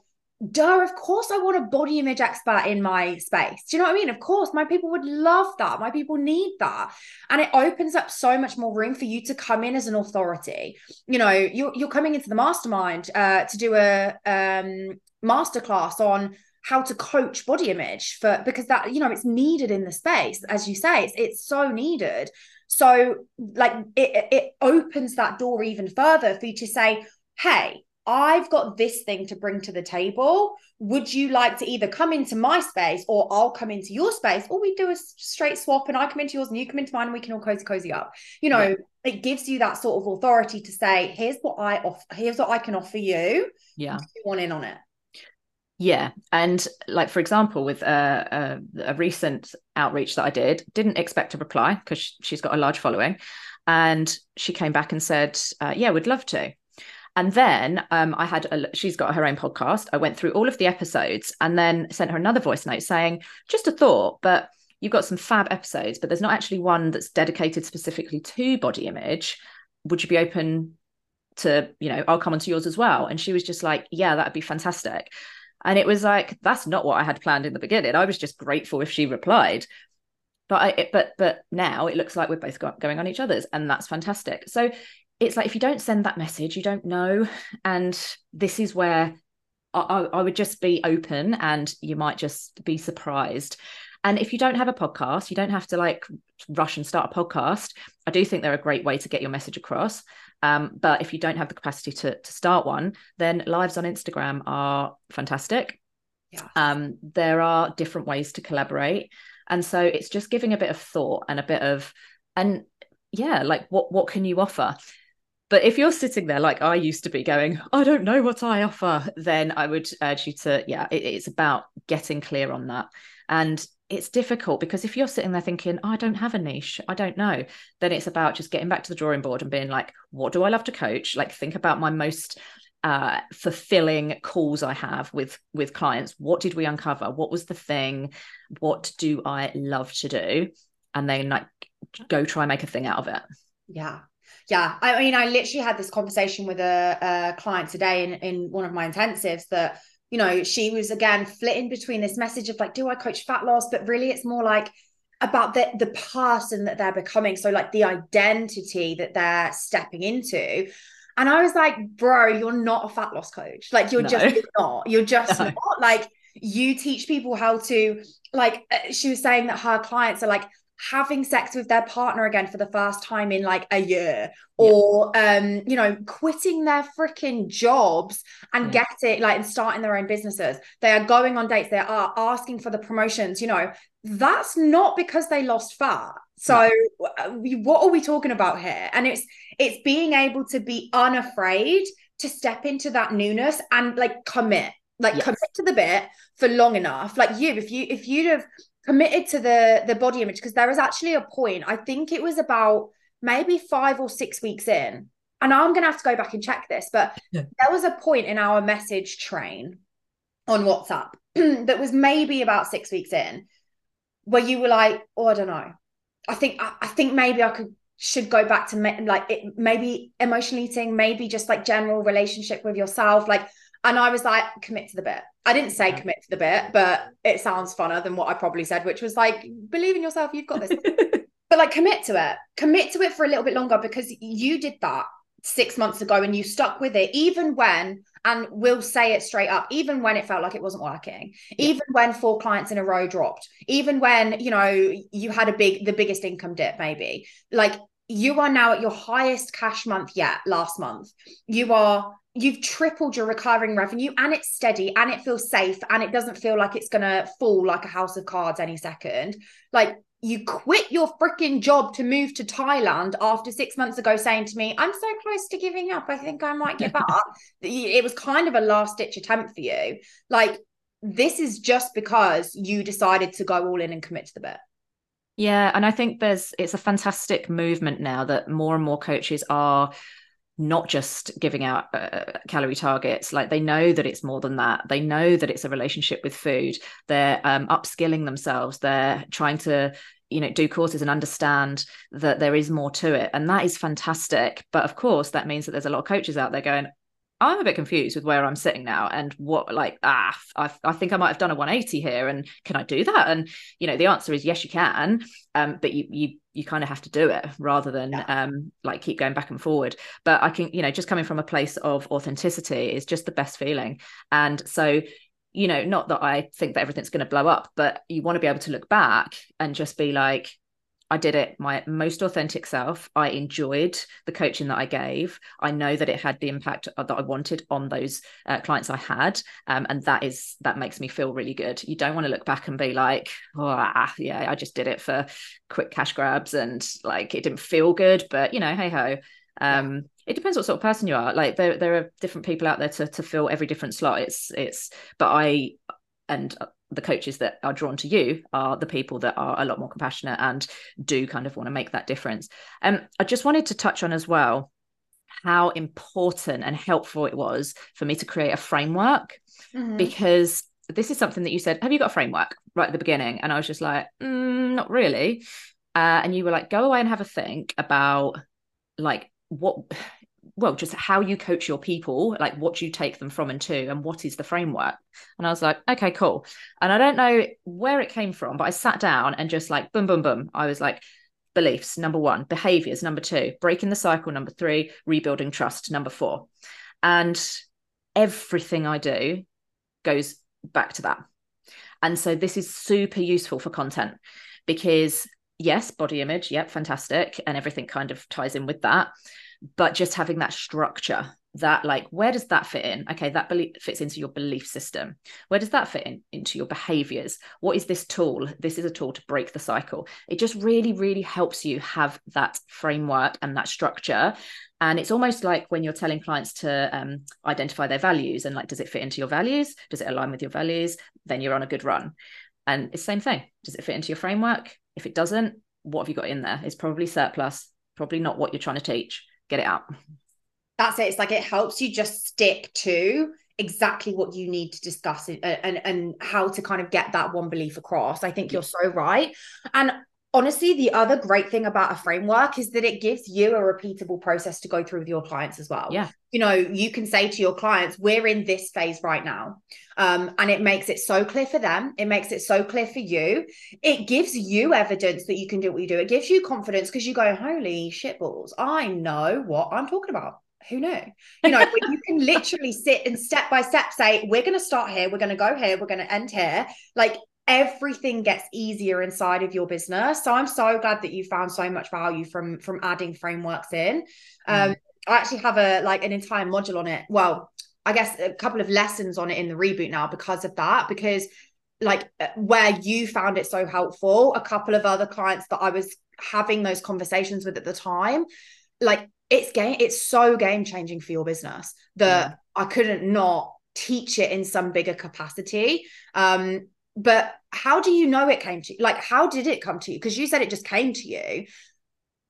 duh, of course I want a body image expert in my space. Do you know what I mean? Of course, my people would love that. My people need that. And it opens up so much more room for you to come in as an authority. You know, you're, you're coming into the mastermind uh, to do a um, masterclass on how to coach body image for because that you know it's needed in the space as you say it's, it's so needed so like it it opens that door even further for you to say hey I've got this thing to bring to the table. Would you like to either come into my space or I'll come into your space, or we do a straight swap and I come into yours and you come into mine and we can all cozy cozy up? You know, yeah. it gives you that sort of authority to say, here's what I offer, here's what I can offer you. Yeah. You want in on it. Yeah, and like for example, with a, a, a recent outreach that I did, didn't expect a reply because she's got a large following, and she came back and said, uh, "Yeah, we'd love to." And then um, I had, a, she's got her own podcast. I went through all of the episodes and then sent her another voice note saying, just a thought, but you've got some fab episodes, but there's not actually one that's dedicated specifically to body image. Would you be open to, you know, I'll come onto yours as well? And she was just like, yeah, that'd be fantastic. And it was like, that's not what I had planned in the beginning. I was just grateful if she replied. But I, but but now it looks like we're both going on each other's, and that's fantastic. So it's like if you don't send that message, you don't know. And this is where I, I, would just be open and you might just be surprised. And if you don't have a podcast, you don't have to like rush and start a podcast. I do think they're a great way to get your message across. Um, but if you don't have the capacity to, to start one, then lives on Instagram are fantastic. Yeah. Um, there are different ways to collaborate. And so it's just giving a bit of thought and a bit of, and yeah, like what what can you offer? But if you're sitting there like I used to be going, I don't know what I offer, then I would urge you to, yeah, it, it's about getting clear on that. And it's difficult because if you're sitting there thinking, I don't have a niche, I don't know, then it's about just getting back to the drawing board and being like, what do I love to coach? Like, think about my most uh, fulfilling calls I have with with clients. What did we uncover? What was the thing? What do I love to do? And then like go try and make a thing out of it. Yeah, yeah i mean i literally had this conversation with a, a client today in, in one of my intensives that you know she was again flitting between this message of like do i coach fat loss? But really it's more like about the the person that they're becoming. So like the identity that they're stepping into. And i was like bro you're not a fat loss coach. Like you're no. just not. You're just no. not. Like you teach people how to like uh, she was saying that her clients are like having sex with their partner again for the first time in like a year or yeah. um you know quitting their freaking jobs and yeah. get it like and starting their own businesses they are going on dates they are asking for the promotions you know that's not because they lost fat so no. what are we talking about here and it's it's being able to be unafraid to step into that newness and like commit like yes. commit to the bit for long enough like you if you if you'd have committed to the the body image because there was actually a point i think it was about maybe five or six weeks in and i'm going to have to go back and check this but yeah. there was a point in our message train on whatsapp that was maybe about six weeks in where you were like oh i don't know i think i, I think maybe i could should go back to like it, maybe emotional eating maybe just like general relationship with yourself like and I was like, commit to the bit. I didn't say commit to the bit, but it sounds funner than what I probably said, which was like, believe in yourself, you've got this. but like, commit to it. Commit to it for a little bit longer because you did that six months ago and you stuck with it, even when, and we'll say it straight up, even when it felt like it wasn't working, yeah. even when four clients in a row dropped, even when, you know, you had a big, the biggest income dip, maybe. Like, you are now at your highest cash month yet last month. You are you've tripled your recurring revenue and it's steady and it feels safe and it doesn't feel like it's going to fall like a house of cards any second. Like you quit your freaking job to move to Thailand after six months ago saying to me, I'm so close to giving up. I think I might give up. it was kind of a last ditch attempt for you. Like, this is just because you decided to go all in and commit to the bit. Yeah. And I think there's, it's a fantastic movement now that more and more coaches are not just giving out uh, calorie targets like they know that it's more than that. They know that it's a relationship with food. They're um, upskilling themselves. They're trying to you know do courses and understand that there is more to it. And that is fantastic. But of course that means that there's a lot of coaches out there going I'm a bit confused with where I'm sitting now and what like ah I, I think I might have done a 180 here and can I do that? And you know the answer is yes you can um but you you you kind of have to do it rather than yeah. um like keep going back and forward. But I can you know just coming from a place of authenticity is just the best feeling. And so you know not that I think that everything's going to blow up but you want to be able to look back and just be like I did it my most authentic self. I enjoyed the coaching that I gave. I know that it had the impact that I wanted on those uh, clients I had, um, and that is that makes me feel really good. You don't want to look back and be like, oh, ah, yeah, I just did it for quick cash grabs and like it didn't feel good, but you know, hey ho. Um, yeah. It depends what sort of person you are. Like there, there are different people out there to to fill every different slot. It's it's, but I and the coaches that are drawn to you are the people that are a lot more compassionate and do kind of want to make that difference. Um, I just wanted to touch on as well how important and helpful it was for me to create a framework mm-hmm. because this is something that you said, Have you got a framework right at the beginning? And I was just like, mm, Not really. Uh, and you were like, Go away and have a think about like what well just how you coach your people like what you take them from and to and what is the framework. And i was like okay cool. And i don't know where it came from but i sat down and just like boom boom boom. I was like beliefs number one. Behaviors number two. Breaking the cycle number three. Rebuilding trust number four. And everything i do goes back to that. And so this is super useful for content because yes body image yep fantastic. And everything kind of ties in with that but just having that structure that like where does that fit in? Okay that belief fits into your belief system. Where does that fit in into your behaviors? What is this tool? This is a tool to break the cycle. It just really really helps you have that framework and that structure. And it's almost like when you're telling clients to um, identify their values and like does it fit into your values? Does it align with your values? Then you're on a good run. And it's the same thing. Does it fit into your framework? If it doesn't what have you got in there? It's probably surplus probably not what you're trying to teach get it out. That's it. It's like it helps you just stick to exactly what you need to discuss and, and and how to kind of get that one belief across. I think you're so right. And honestly, the other great thing about a framework is that it gives you a repeatable process to go through with your clients as well. Yeah. You know, you can say to your clients, we're in this phase right now. Um, and it makes it so clear for them. It makes it so clear for you. It gives you evidence that you can do what you do. It gives you confidence because you go, holy shit balls, I know what I'm talking about who knew? You know, you can literally sit and step by step say, we're going to start here, we're going to go here, we're going to end here. Like everything gets easier inside of your business so i'm so glad that you found so much value from from adding frameworks in um mm. i actually have a like an entire module on it well i guess a couple of lessons on it in the reboot now because of that because like uh, where you found it so helpful a couple of other clients that i was having those conversations with at the time like it's game it's so game changing for your business that yeah. i couldn't not teach it in some bigger capacity um but how do you know it came to you like how did it come to you? Because you said it just came to you.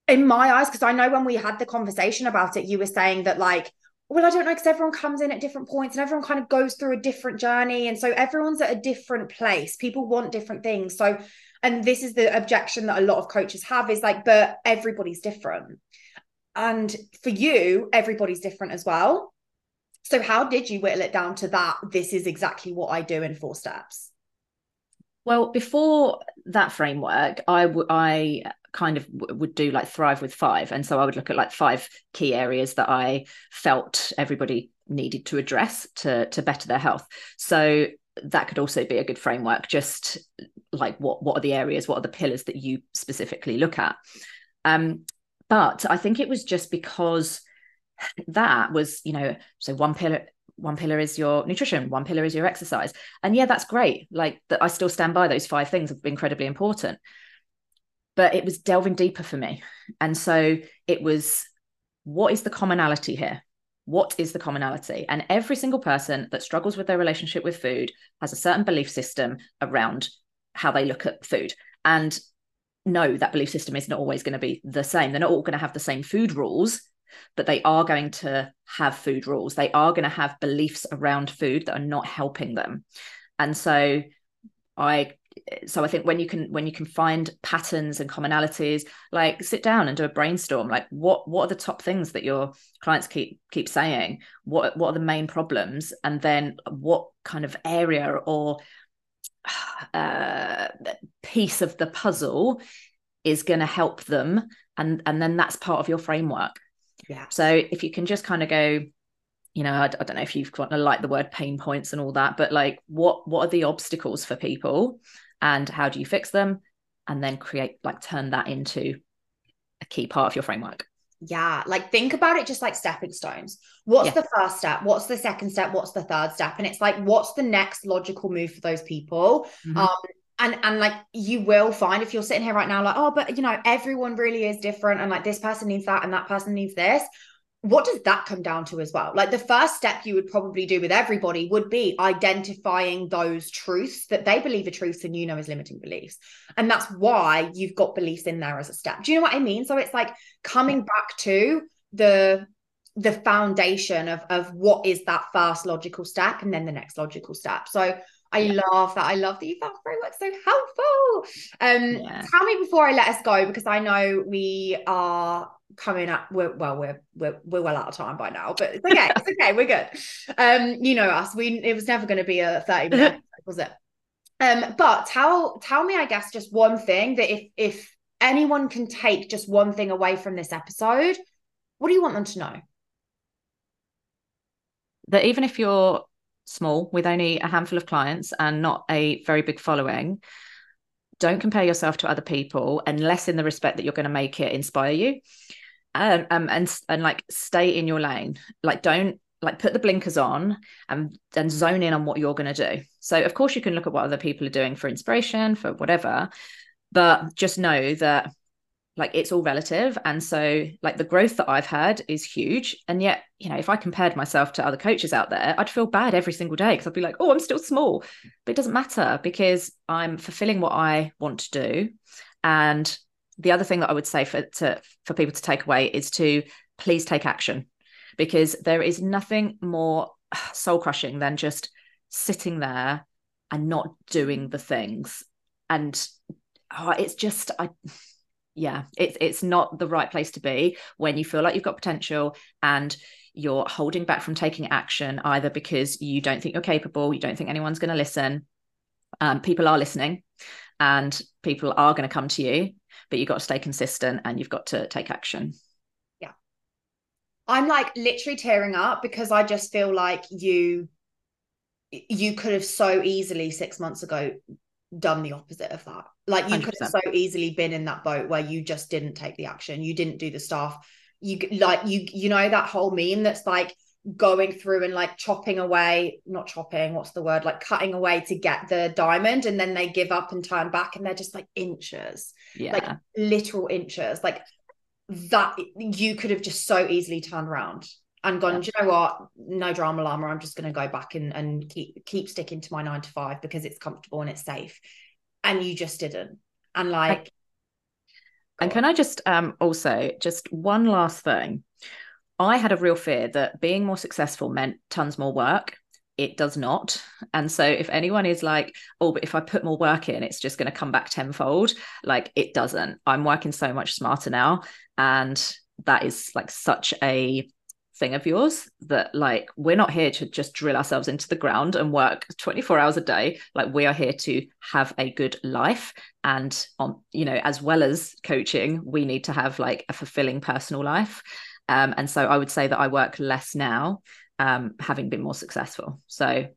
In my eyes because i know when we had the conversation about it you were saying that like well i don't know because everyone comes in at different points and everyone kind of goes through a different journey. And so everyone's at a different place. People want different things. So and this is the objection that a lot of coaches have is like but everybody's different. And for you everybody's different as well. So how did you whittle it down to that this is exactly what i do in four steps well, before that framework, I I kind of w- would do like thrive with five, and so I would look at like five key areas that I felt everybody needed to address to to better their health. So that could also be a good framework. Just like what what are the areas, what are the pillars that you specifically look at? Um, but I think it was just because that was you know so one pillar one pillar is your nutrition one pillar is your exercise. And yeah that's great. Like that i still stand by those five things are incredibly important. But it was delving deeper for me. And so it was what is the commonality here? What is the commonality? And every single person that struggles with their relationship with food has a certain belief system around how they look at food. And no that belief system is not always going to be the same. They're not all going to have the same food rules but they are going to have food rules. They are going to have beliefs around food that are not helping them. And so I so I think when you can when you can find patterns and commonalities, like sit down and do a brainstorm. Like what what are the top things that your clients keep keep saying? What what are the main problems? And then what kind of area or uh, piece of the puzzle is going to help them, and and then that's part of your framework. Yeah. So if you can just kind of go, you know, I, I don't know if you've got to like the word pain points and all that, but like what what are the obstacles for people and how do you fix them? And then create like turn that into a key part of your framework. Yeah, like think about it just like stepping stones. What's yeah. the first step? What's the second step? What's the third step? And it's like, what's the next logical move for those people? Mm-hmm. Um, and and like you will find if you're sitting here right now, like, oh, but you know, everyone really is different, and like this person needs that, and that person needs this what does that come down to as well? Like the first step you would probably do with everybody would be identifying those truths that they believe are truths and you know as limiting beliefs. And that's why you've got beliefs in there as a step. Do you know what I mean? So it's like coming back to the the foundation of of what is that first logical step and then the next logical step. So I yeah. love that. I love that you found framework so helpful. Um, yeah. tell me before I let us go because I know we are coming up we're well we're we're we're well out of time by now but it's okay it's okay we're good um you know us we it was never going to be a 30 minute was it um but tell tell me i guess just one thing that if if anyone can take just one thing away from this episode what do you want them to know that even if you're small with only a handful of clients and not a very big following don't compare yourself to other people unless in the respect that you're going to make it inspire you. Um, um, and and like stay in your lane. Like don't like put the blinkers on and and zone in on what you're going to do. So of course you can look at what other people are doing for inspiration for whatever but just know that like it's all relative. And so like the growth that i've had is huge. And yet you know if i compared myself to other coaches out there i'd feel bad every single day because i'd be like oh i'm still small. But it doesn't matter because i'm fulfilling what i want to do. And the other thing that i would say for to for people to take away is to please take action because there is nothing more soul crushing than just sitting there and not doing the things. And oh, it's just i yeah it's it's not the right place to be when you feel like you've got potential and you're holding back from taking action either because you don't think you're capable you don't think anyone's going to listen um, people are listening and people are going to come to you but you've got to stay consistent and you've got to take action. Yeah. I'm like literally tearing up because i just feel like you you could have so easily six months ago done the opposite of that. Like you 100%. could have so easily been in that boat where you just didn't take the action, you didn't do the stuff. You like you you know that whole meme that's like going through and like chopping away, not chopping, what's the word? Like cutting away to get the diamond and then they give up and turn back and they're just like inches. Yeah. Like literal inches. Like that you could have just so easily turned around and gone, yeah. you know what? No drama llama. I'm just going to go back and, and keep keep sticking to my nine to five because it's comfortable and it's safe. And you just didn't. And like and can I just um also just one last thing. I had a real fear that being more successful meant tons more work. It does not. And so if anyone is like, oh, but if I put more work in, it's just going to come back tenfold, like it doesn't. I'm working so much smarter now. And that is like such a thing of yours that like we're not here to just drill ourselves into the ground and work 24 hours a day. Like we are here to have a good life. And on you know as well as coaching we need to have like a fulfilling personal life. Um, and so i would say that i work less now um, having been more successful. So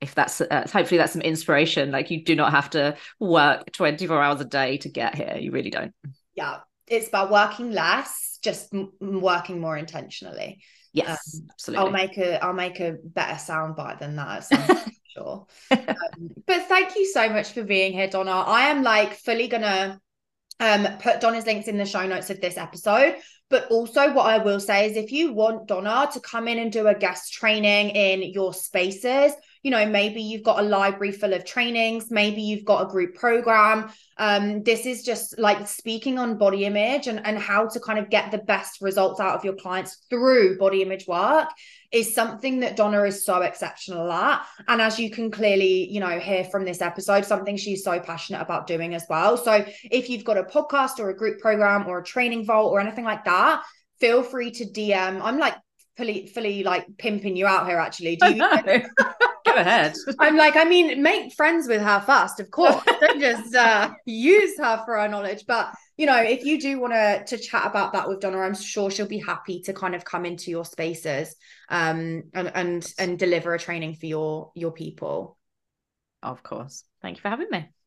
if that's uh, hopefully that's some inspiration. Like you do not have to work 24 hours a day to get here. You really don't. Yeah. It's about working less just m- working more intentionally Yes, um, absolutely. I'll make a I'll make a better soundbite than that. sure. um, but thank you so much for being here, Donna. I am like fully gonna um put Donna's links in the show notes of this episode. But also, what I will say is if you want Donna to come in and do a guest training in your spaces, you know, maybe you've got a library full of trainings, maybe you've got a group program. Um, this is just like speaking on body image and, and how to kind of get the best results out of your clients through body image work is something that Donna is so exceptional at. And as you can clearly, you know, hear from this episode, something she's so passionate about doing as well. So if you've got a podcast or a group program or a training vault or anything like that, feel free to DM. I'm like fully, fully like pimping you out here, actually. Do you? Go ahead. I'm like, I mean, make friends with her first, of course. Don't just uh, use her for our knowledge. But you know, if you do want to to chat about that with Donna, I'm sure she'll be happy to kind of come into your spaces um and and and deliver a training for your your people. Of course. Thank you for having me.